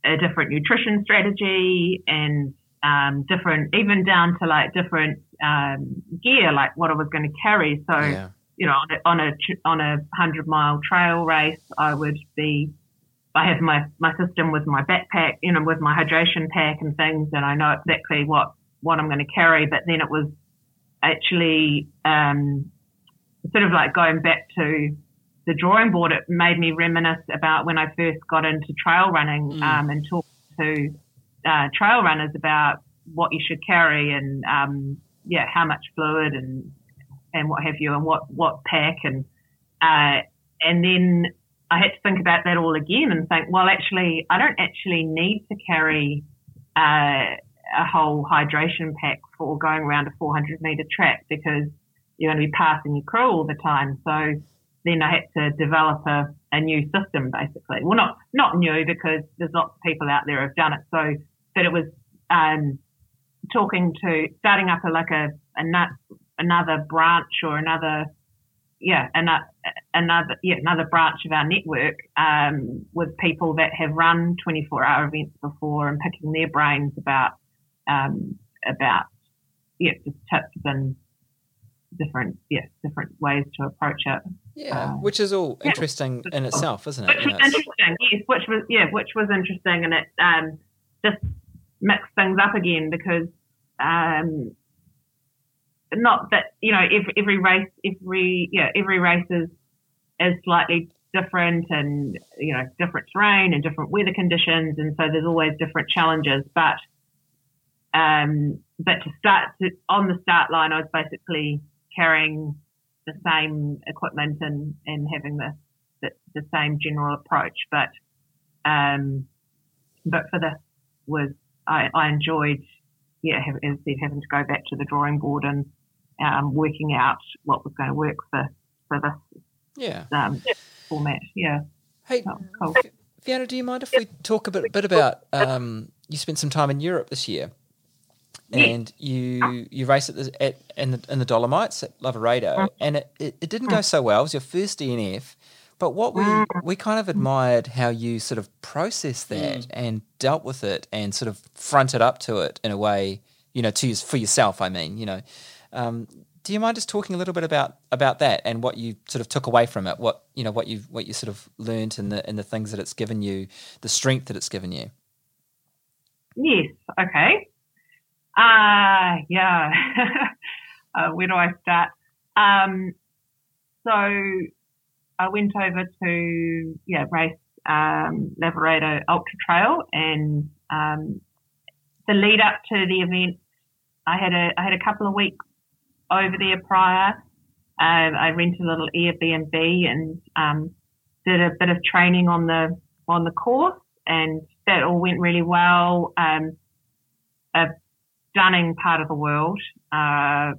a different nutrition strategy and um different even down to like different um gear like what I was going to carry. So yeah, you know, on a, on a, on a hundred mile trail race, I would be, I have my, my system with my backpack, you know, with my hydration pack and things, and I know exactly what, what I'm going to carry. But then it was actually, um, sort of like going back to the drawing board. It made me reminisce about when I first got into trail running, Mm. um, and talked to, uh, trail runners about what you should carry and, um, yeah, how much fluid and, and what have you and what, what pack and, uh, and then I had to think about that all again and think, well, actually, I don't actually need to carry, uh, a whole hydration pack for going around a 400 meter track because you're going to be passing your crew all the time. So then I had to develop a, a new system basically. Well, not, not new because there's lots of people out there who've done it. So, but it was, um, talking to starting up a, like a, a another branch or another, yeah, another, another, yeah, another branch of our network, um, with people that have run 24 hour events before and picking their brains about, um, about, yeah, just tips and different, yeah, different ways to approach it. yeah, Uh, which is all yeah. interesting in itself, isn't it? Which was interesting, yes, which was, yeah, which was interesting and it, um, just mixed things up again because, um, not that, you know, every, every race, every, yeah, every race is, is slightly different and, you know, different terrain and different weather conditions. And so there's always different challenges, but, um, but to start to, on the start line, I was basically carrying the same equipment and, and having the, the, the same general approach. But, um, but for this was, I, I enjoyed, yeah, have, as I said, having to go back to the drawing board and, um, working out what was going to work for, for this, yeah. um, format. Yeah. Hey, Oh, cool. Fiona, do you mind if we talk a bit, bit about? Um, you spent some time in Europe this year. And you you raced at, the, at in the in the Dolomites at Lavaredo, mm. and it, it, it didn't go mm. so well. It was your first DNF, but what we mm. we kind of admired how you sort of processed that and dealt with it and sort of fronted up to it in a way, you know, to for yourself. I mean, you know. Um, do you mind just talking a little bit about about that and what you sort of took away from it? What you know, what you what you sort of learnt and the and the things that it's given you, the strength that it's given you. Yes. Okay. Uh, yeah. uh, where do I start? Um, so I went over to, yeah, race, um, Ultra Trail and, um, the lead up to the event, I had a, I had a couple of weeks over there prior. Um, I rented a little Airbnb and, um, did a bit of training on the, on the course and that all went really well. Um, a stunning part of the world, uh,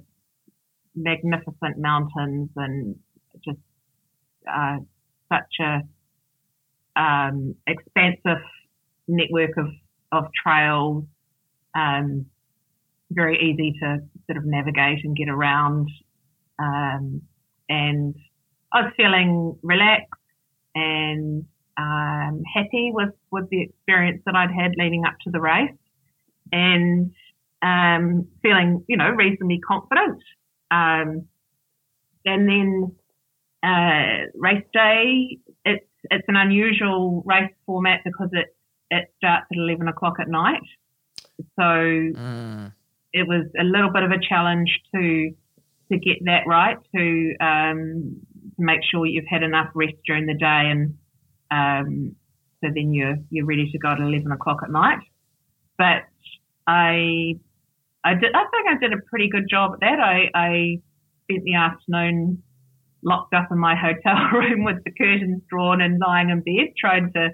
magnificent mountains and just uh, such a um, expansive network of, of trails, um, very easy to sort of navigate and get around. um, and I was feeling relaxed and um, happy with, with the experience that I'd had leading up to the race and um, feeling, you know, reasonably confident. Um, and then uh, race day, it's it's an unusual race format because it it starts at eleven o'clock at night. So mm. it was a little bit of a challenge to to get that right to um, to make sure you've had enough rest during the day and um, so then you're you're ready to go at eleven o'clock at night. But I I did I think I did a pretty good job at that. I, I spent the afternoon locked up in my hotel room with the curtains drawn and lying in bed, trying to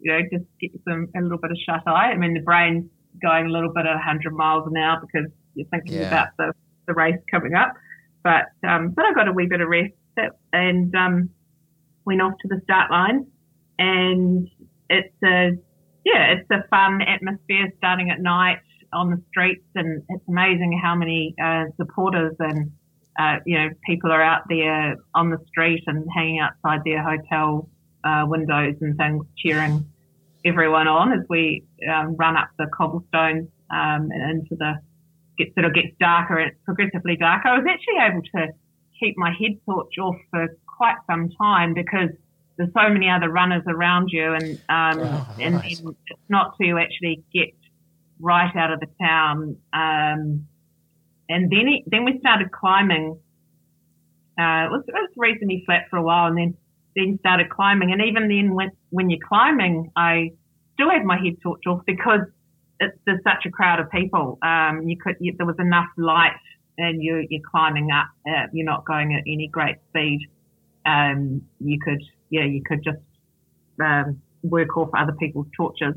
you know just get some a little bit of shut eye. I mean the brain's going a little bit at 100 miles an hour because you're thinking yeah. about the, the race coming up. But um, but I got a wee bit of rest and um, went off to the start line and it's a yeah, it's a fun atmosphere starting at night on the streets, and it's amazing how many uh, supporters and uh, you know people are out there on the street and hanging outside their hotel uh, windows and things, cheering everyone on as we um, run up the cobblestones um, and into the it sort of gets darker and it's progressively darker. I was actually able to keep my head torch off for quite some time because there's so many other runners around you, and um, oh, and nice. it's not to actually get right out of the town. Um, and then it, then we started climbing. Uh, it, was, it was reasonably flat for a while, and then then started climbing. And even then, when when you're climbing, I still had my head torch off because it's, there's such a crowd of people. Um, you could you, there was enough light, and you, you're climbing up. Uh, you're not going at any great speed. Um, you could yeah, you could just um, work off other people's torches.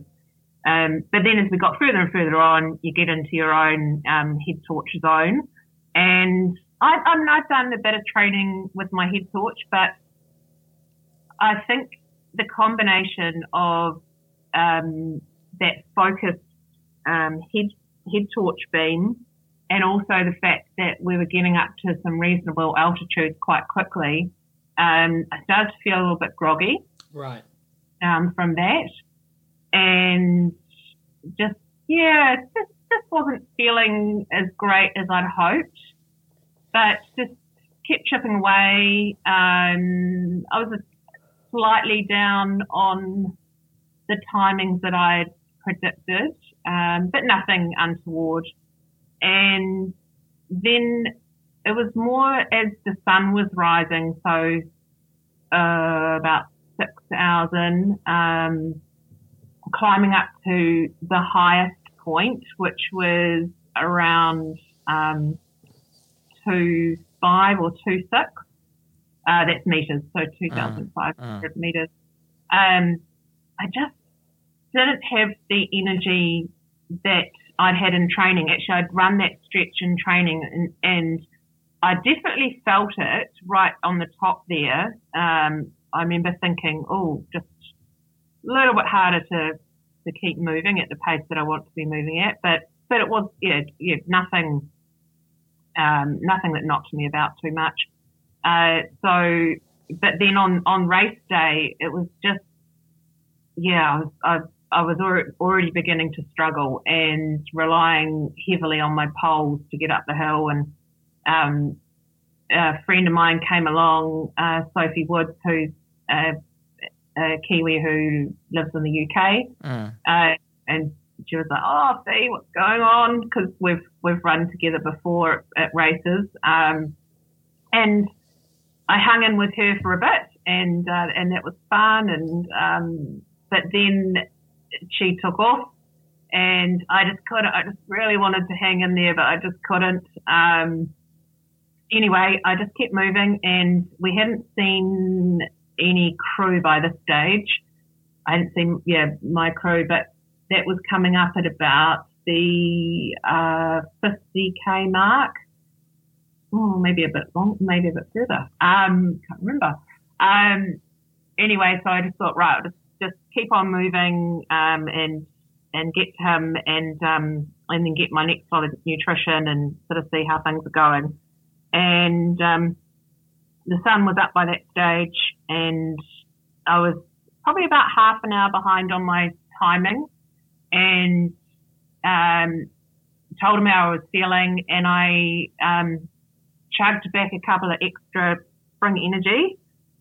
Um, but then as we got further and further on, you get into your own um, head torch zone. And I, I mean, I've done a bit of training with my head torch, but I think the combination of um, that focused um, head head torch beam and also the fact that we were getting up to some reasonable altitudes quite quickly um, I started to feel a little bit groggy. Right. Um, from that, and just yeah, just just wasn't feeling as great as I'd hoped, but just kept chipping away. Um, I was slightly down on the timings that I'd predicted, um, but nothing untoward. And then it was more as the sun was rising, so uh, about six hours in, um, climbing up to the highest point, which was around um, two five or two six. Uh, that's meters, so two thousand five hundred mm, mm. meters. Um, I just didn't have the energy that I'd had in training. Actually, I'd run that stretch in training and, and I definitely felt it right on the top there. Um, I remember thinking, oh, just little bit harder to, to keep moving at the pace that I want to be moving at. But, but it was, yeah, yeah, nothing, um, nothing that knocked me about too much. Uh, so, but then on, on race day, it was just, yeah, I was, I, I was already beginning to struggle and relying heavily on my poles to get up the hill and, um, a friend of mine came along, uh, Sophie Woods, who's a, a, Kiwi who lives in the UK, mm. uh, and she was like, "Oh, see what's going on?" Because we've we've run together before at, races, um, and I hung in with her for a bit, and uh, and that was fun. And um, but then she took off, and I just couldn't. I just really wanted to hang in there, but I just couldn't. Um, anyway, I just kept moving and we hadn't seen any crew by this stage. I hadn't seen, yeah, my crew, but that was coming up at about the uh, 50k mark. Oh, maybe a bit long, maybe a bit further. Um, can't remember. Um, anyway, so I just thought, right, just just keep on moving um, and and get him and um, and then get my next of nutrition and sort of see how things are going. and um, the sun was up by that stage, and I was probably about half an hour behind on my timing, and um, told him how I was feeling, and I um, chugged back a couple of extra spring energy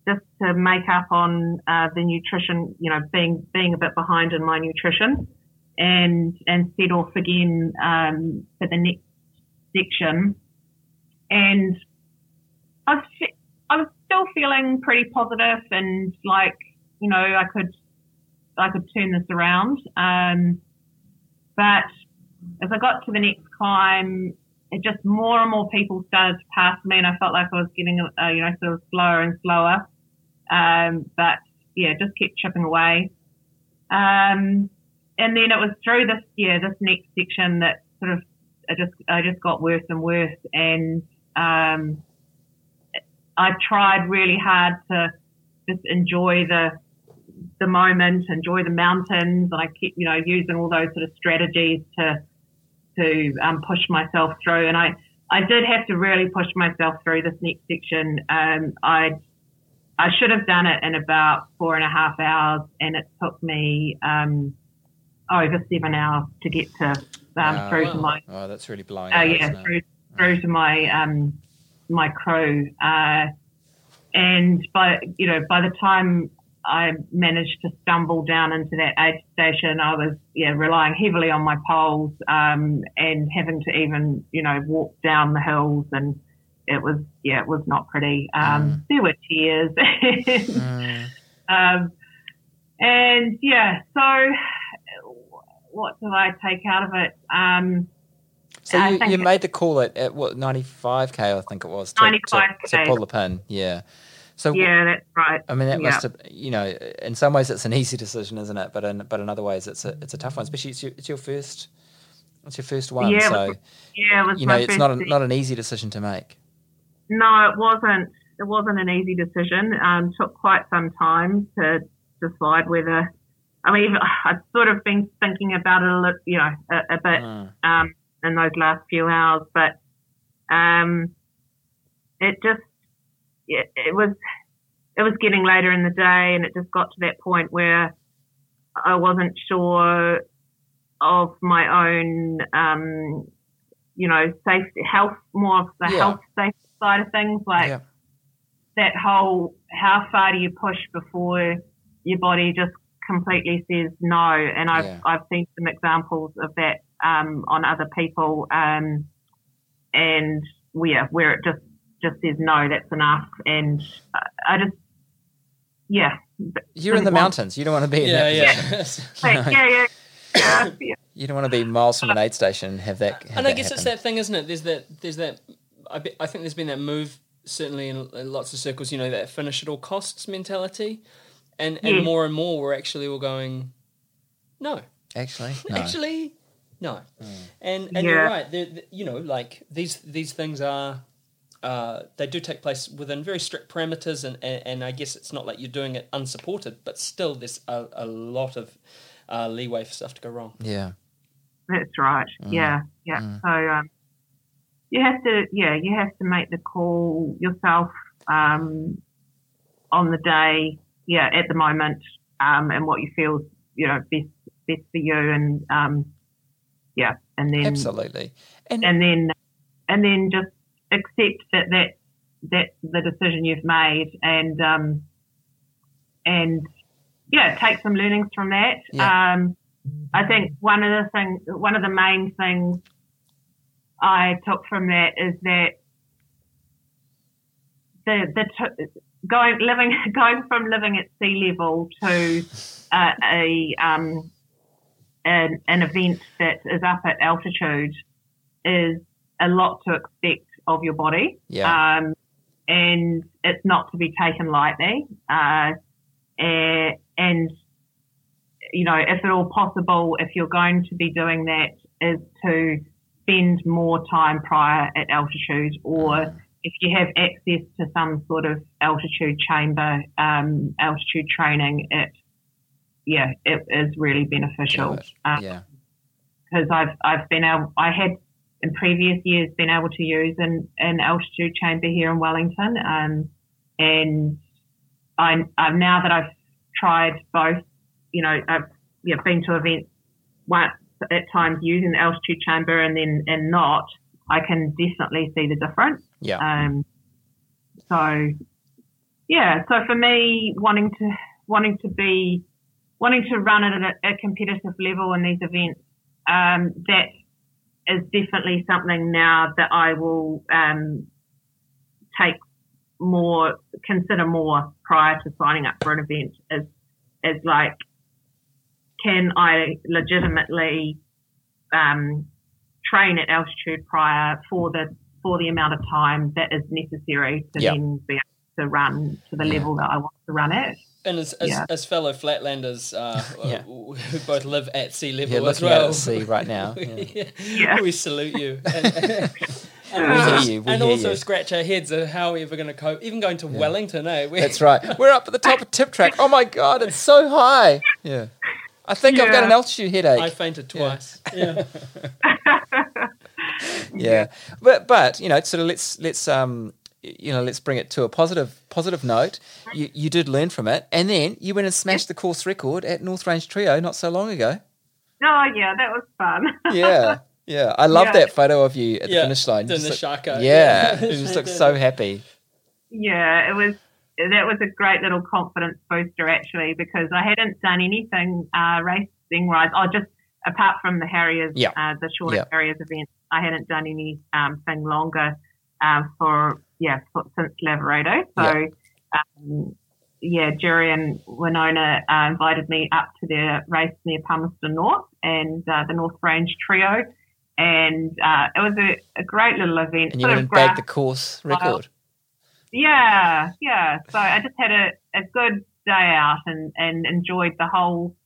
just to make up on uh, the nutrition, you know, being being a bit behind in my nutrition, and and set off again um, for the next section, and I was I was still feeling pretty positive and like you know I could I could turn this around, um, but as I got to the next climb, it just more and more people started to pass me, and I felt like I was getting, uh, you know, sort of slower and slower. Um, but yeah, just kept chipping away. Um, and then it was through this, yeah, this next section that sort of, I just, I just got worse and worse. And, um, I tried really hard to just enjoy the, the moment, enjoy the mountains. And I keep you know, using all those sort of strategies to, to um, push myself through. And I, I did have to really push myself through this next section. Um, I, I should have done it in about four and a half hours, and it took me um, over seven hours to get to um, Wow. through to my Oh, that's really blowing. uh, yeah through through to my um, my crew. Uh, and by you know by the time I managed to stumble down into that aid station, I was yeah relying heavily on my poles um, and having to even you know walk down the hills and it was yeah it was not pretty. Um, There were tears. Mm. Um, and yeah, so what did I take out of it? Um, So you, you made the call at, at what ninety five k I think it was to, to, 95K. to pull the pin. Yeah. So yeah, that's right. I mean that Yeah. must have you know in some ways it's an easy decision, isn't it? But in but in other ways it's a it's a tough one, especially it's your, it's your first it's your first one. Yeah, so was Yeah, it was you know it's not a, not an easy decision to make. No, it wasn't. It wasn't an easy decision. Um, took quite some time to decide whether. I mean, I've sort of been thinking about it a little, you know, a, a bit Mm. um, in those last few hours, but um, it just it, it was it was getting later in the day, and it just got to that point where I wasn't sure of my own, um, you know, safety, health, more of the Yeah. health safety side of things, like Yeah. that whole how far do you push before your body just completely says no and i've Yeah. i've seen some examples of that um, on other people um, and yeah where it just just says no that's enough and i, I just yeah You're in the want- mountains. You don't want to be in Yeah, that yeah. Like, yeah yeah yeah, yeah. You don't want to be miles from an aid station and have that. Have and I that guess it's that thing, isn't it? There's that. There's that. I, be, I think there's been that move certainly in, in lots of circles. You know that finish at all costs mentality, and and Yeah. more and more we're actually all going, no, Actually, no. actually, no. Hmm. And and you're right. They're, they- you know, like these these things are. Uh, they do take place within very strict parameters, and, and, and I guess it's not like you're doing it unsupported, but still, there's a, a lot of uh, leeway for stuff to go wrong. yeah. That's right. Mm. Yeah, yeah. Mm. So um, you have to, yeah, you have to make the call yourself um, on the day, yeah, at the moment, um, and what you feel, you know, best best for you, and um, yeah, and then Absolutely. And, and then and then just accept that that that's the decision you've made, and um, and yeah, take some learnings from that. Yeah. Um, I think one of the things, one of the main things I took from that is that the the t- going living going from living at sea level to uh, a um, an, an event that is up at altitude is a lot to expect of your body. Yeah. Um, and it's not to be taken lightly. Uh, eh, and, you know, if at all possible, if you're going to be doing that, is to spend more time prior at altitude or if you have access to some sort of altitude chamber, um, altitude training, it, yeah, it is really beneficial. Um, yeah. because I've I've been able I had in previous years been able to use an, an altitude chamber here in Wellington. Um, and I, I, now that I've tried both, you know, I've yeah, been to events once at times using the altitude chamber and then and not, I can definitely see the difference. Yeah. Um, so yeah, so for me, wanting to wanting to be wanting to run it at a, a competitive level in these events, um, that is definitely something now that I will um, take more consider more prior to signing up for an event is is like can I legitimately um, train at altitude prior for the for the amount of time that is necessary to Yep. then be able to run to the level that I want to run at. And as, as, Yeah. as fellow flatlanders uh, Yeah. who both live at sea level Yeah, as well, at sea right now. Yeah. Yeah. we salute you. And, and We also, hear you. We and hear also you. scratch our heads of how we're ever going to cope. Even going to Wellington, eh? We- That's right. We're up at the top of Tip Track. Oh my god, it's so high. Yeah. I think I've got an altitude headache. I fainted twice. Yeah. yeah but but you know sort of let's let's um you know let's bring it to a positive positive note you you did learn from it and then you went and smashed the course record at north range trio not so long ago Oh yeah, that was fun. yeah yeah i love Yeah. that photo of you at the finish line doing the look- shaka. yeah Yeah. you just look so happy yeah, it was that was a great little confidence booster actually because I hadn't done anything uh, racing wise. I just apart from the Harriers, Yeah. uh, the shorter Yeah. Harriers event, I hadn't done anything um, longer um, for yeah since Lavaredo. So um, yeah, Jerry and Winona uh, invited me up to their race near Palmerston North and uh, the North Range Trio. And uh, it was a, a great little event. and you of and the course record yeah, yeah. So I just had a, a good day out and, and enjoyed the whole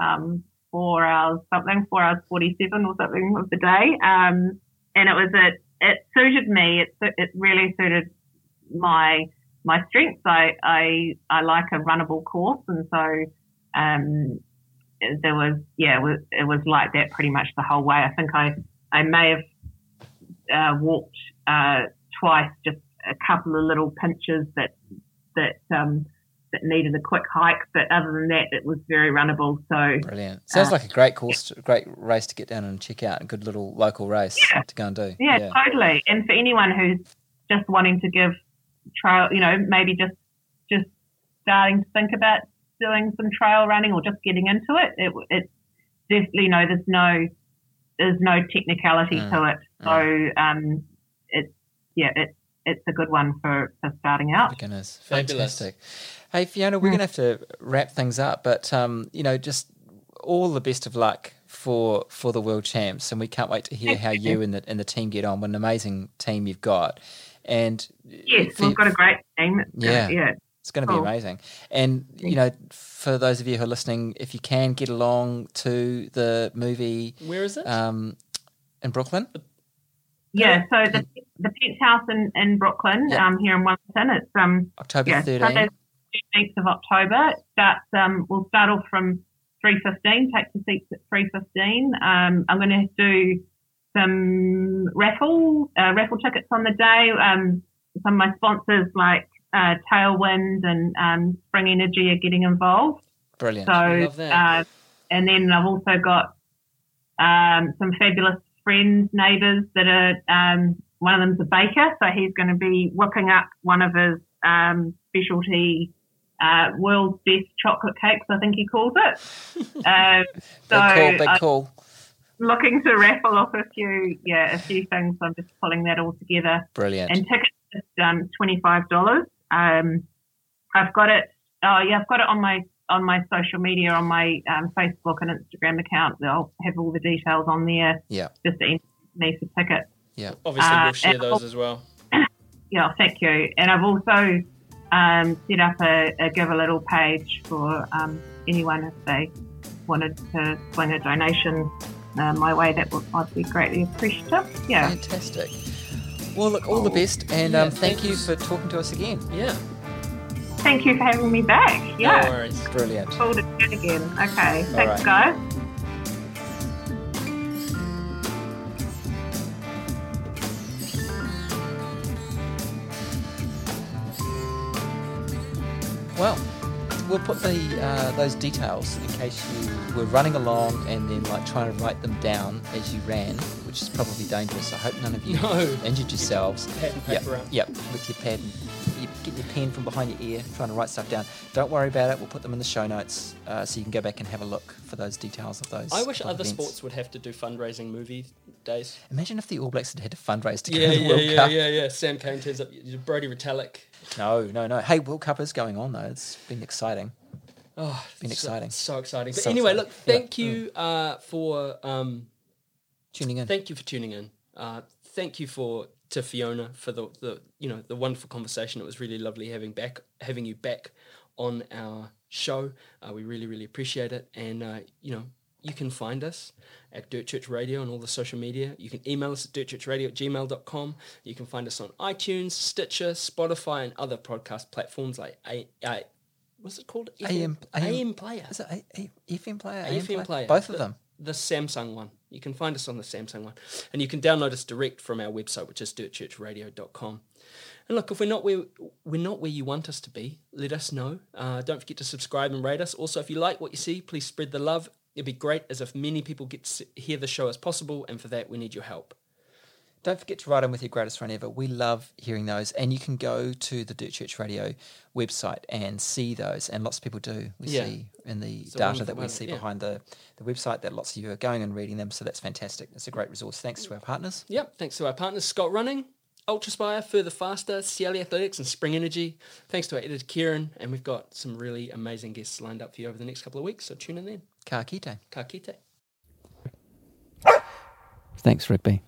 um, four hours something, four hours forty seven or something of the day. Um, and it was it it suited me. It it really suited my my strengths. I I I like a runnable course, and so um, there was yeah, it was, it was like that pretty much the whole way. I think I I may have uh, walked uh, twice, just a couple of little pinches that that um, that needed a quick hike, but other than that, it was very runnable. So brilliant sounds Uh, like a great course to, great race to get down and check out a good little local race Yeah. to go and do yeah, totally. And for anyone who's just wanting to give trail, you know, maybe just just starting to think about doing some trail running or just getting into it, it it's definitely you know there's no there's no technicality Mm, to it. So um, it's yeah, it's it's a good one for, for starting out. beginners. Fabulous. Fantastic. Hey Fiona, we're gonna have to wrap things up, but um, you know, just all the best of luck for for the world champs, and we can't wait to hear Thank how you. you and the and the team get on. What an amazing team you've got, and Yes, for- we've got a great team. It's Yeah. good, yeah. it's going to be Cool. amazing. And you know, for those of you who are listening, if you can get along to the movie Where is it? um, in Brooklyn, Yeah, so the the Penthouse in, in Brooklyn, Yeah. um, here in Wellington, it's um October yeah, thirteenth. Sunday, fifteenth of October. Starts um we'll start off from three fifteen, take the seats at three fifteen. Um I'm gonna do some raffle uh, raffle tickets on the day. Um some of my sponsors like uh, Tailwind and um, Spring Energy are getting involved. Brilliant. So, uh, and then I've also got um, some fabulous friends, neighbours that are. Um, one of them's a baker, so he's going to be whipping up one of his um, specialty uh, world's best chocolate cakes. I think he calls it. um, so big call, big I'm call. looking to raffle off a few, yeah, a few things. I'm just pulling that all together Brilliant. and tickets um, twenty five dollars. Um, I've got it. Oh yeah, I've got it on my on my social media, on my um, Facebook and Instagram account. I'll have all the details on there. Yeah. Just to enter me for tickets. Obviously, uh, we'll share and- those as well. Yeah, thank you. And I've also um, set up a, a Givealittle page for um, anyone if they wanted to swing a donation uh, my way. That would I'd be greatly appreciative. Yeah. Fantastic. Well, look, all the best, and Yeah, um, thank thank you you. for talking to us again. Yeah. Thank you for having me back. Yeah. No Yeah. worries. Brilliant. Cool to chat again. Okay. Thanks, right. guys. Well, we'll put the uh, those details in case you were running along and then like trying to write them down as you ran, which is probably dangerous. I hope none of you No. injured yourselves. Pad and Yep, paper out. Yep, with your pad and you get your pen from behind your ear, trying to write stuff down. Don't worry about it. We'll put them in the show notes uh, so you can go back and have a look for those details of those. I wish other events. sports would have to do fundraising movie days. Imagine if the All Blacks had had to fundraise to go Yeah, to the yeah, World yeah, Cup. yeah, yeah. Sam Cane turns up. Brodie Retallick. No, no, no. Hey, World Cup is going on though. It's been exciting. Oh, it's Been exciting. So, exciting. But So anyway, exciting. look, Yeah. thank you uh, for um, Tuning in. thank you for tuning in. Uh, thank you for to Fiona for the, the you know the wonderful conversation. It was really lovely having back having you back on our show. Uh, we really really appreciate it, and uh, you know you can find us at Dirt Church Radio and all the social media. You can email us at dirtchurchradio at gmail.com. You can find us on iTunes, Stitcher, Spotify, and other podcast platforms like A. A what's it called? AM AM Player. Is it A, A, FM player? AM AM player. Both of them. The Samsung one. You can find us on the Samsung one. And you can download us direct from our website, which is dirtchurchradio.com. And look, if we're not where we're not where you want us to be, let us know. Uh, don't forget to subscribe and rate us. Also, if you like what you see, please spread the love. It'd be great as if many people get to hear the show as possible, and for that we need your help. Don't forget to write in with your greatest run ever. We love hearing those. And you can go to the Dirt Church Radio website and see those. And lots of people do. We Yeah. see in the data that we see yeah. behind the, the website that lots of you are going and reading them. So that's fantastic. It's a great resource. Thanks to our partners. Yep, thanks to our partners Scott Running, Ultraspire, Further Faster, Ciali Athletics, and Spring Energy. Thanks to our editor Kieran, and we've got some really amazing guests lined up for you over the next couple of weeks. So tune in then. Ka kite. Ka kite. Thanks, Rigby.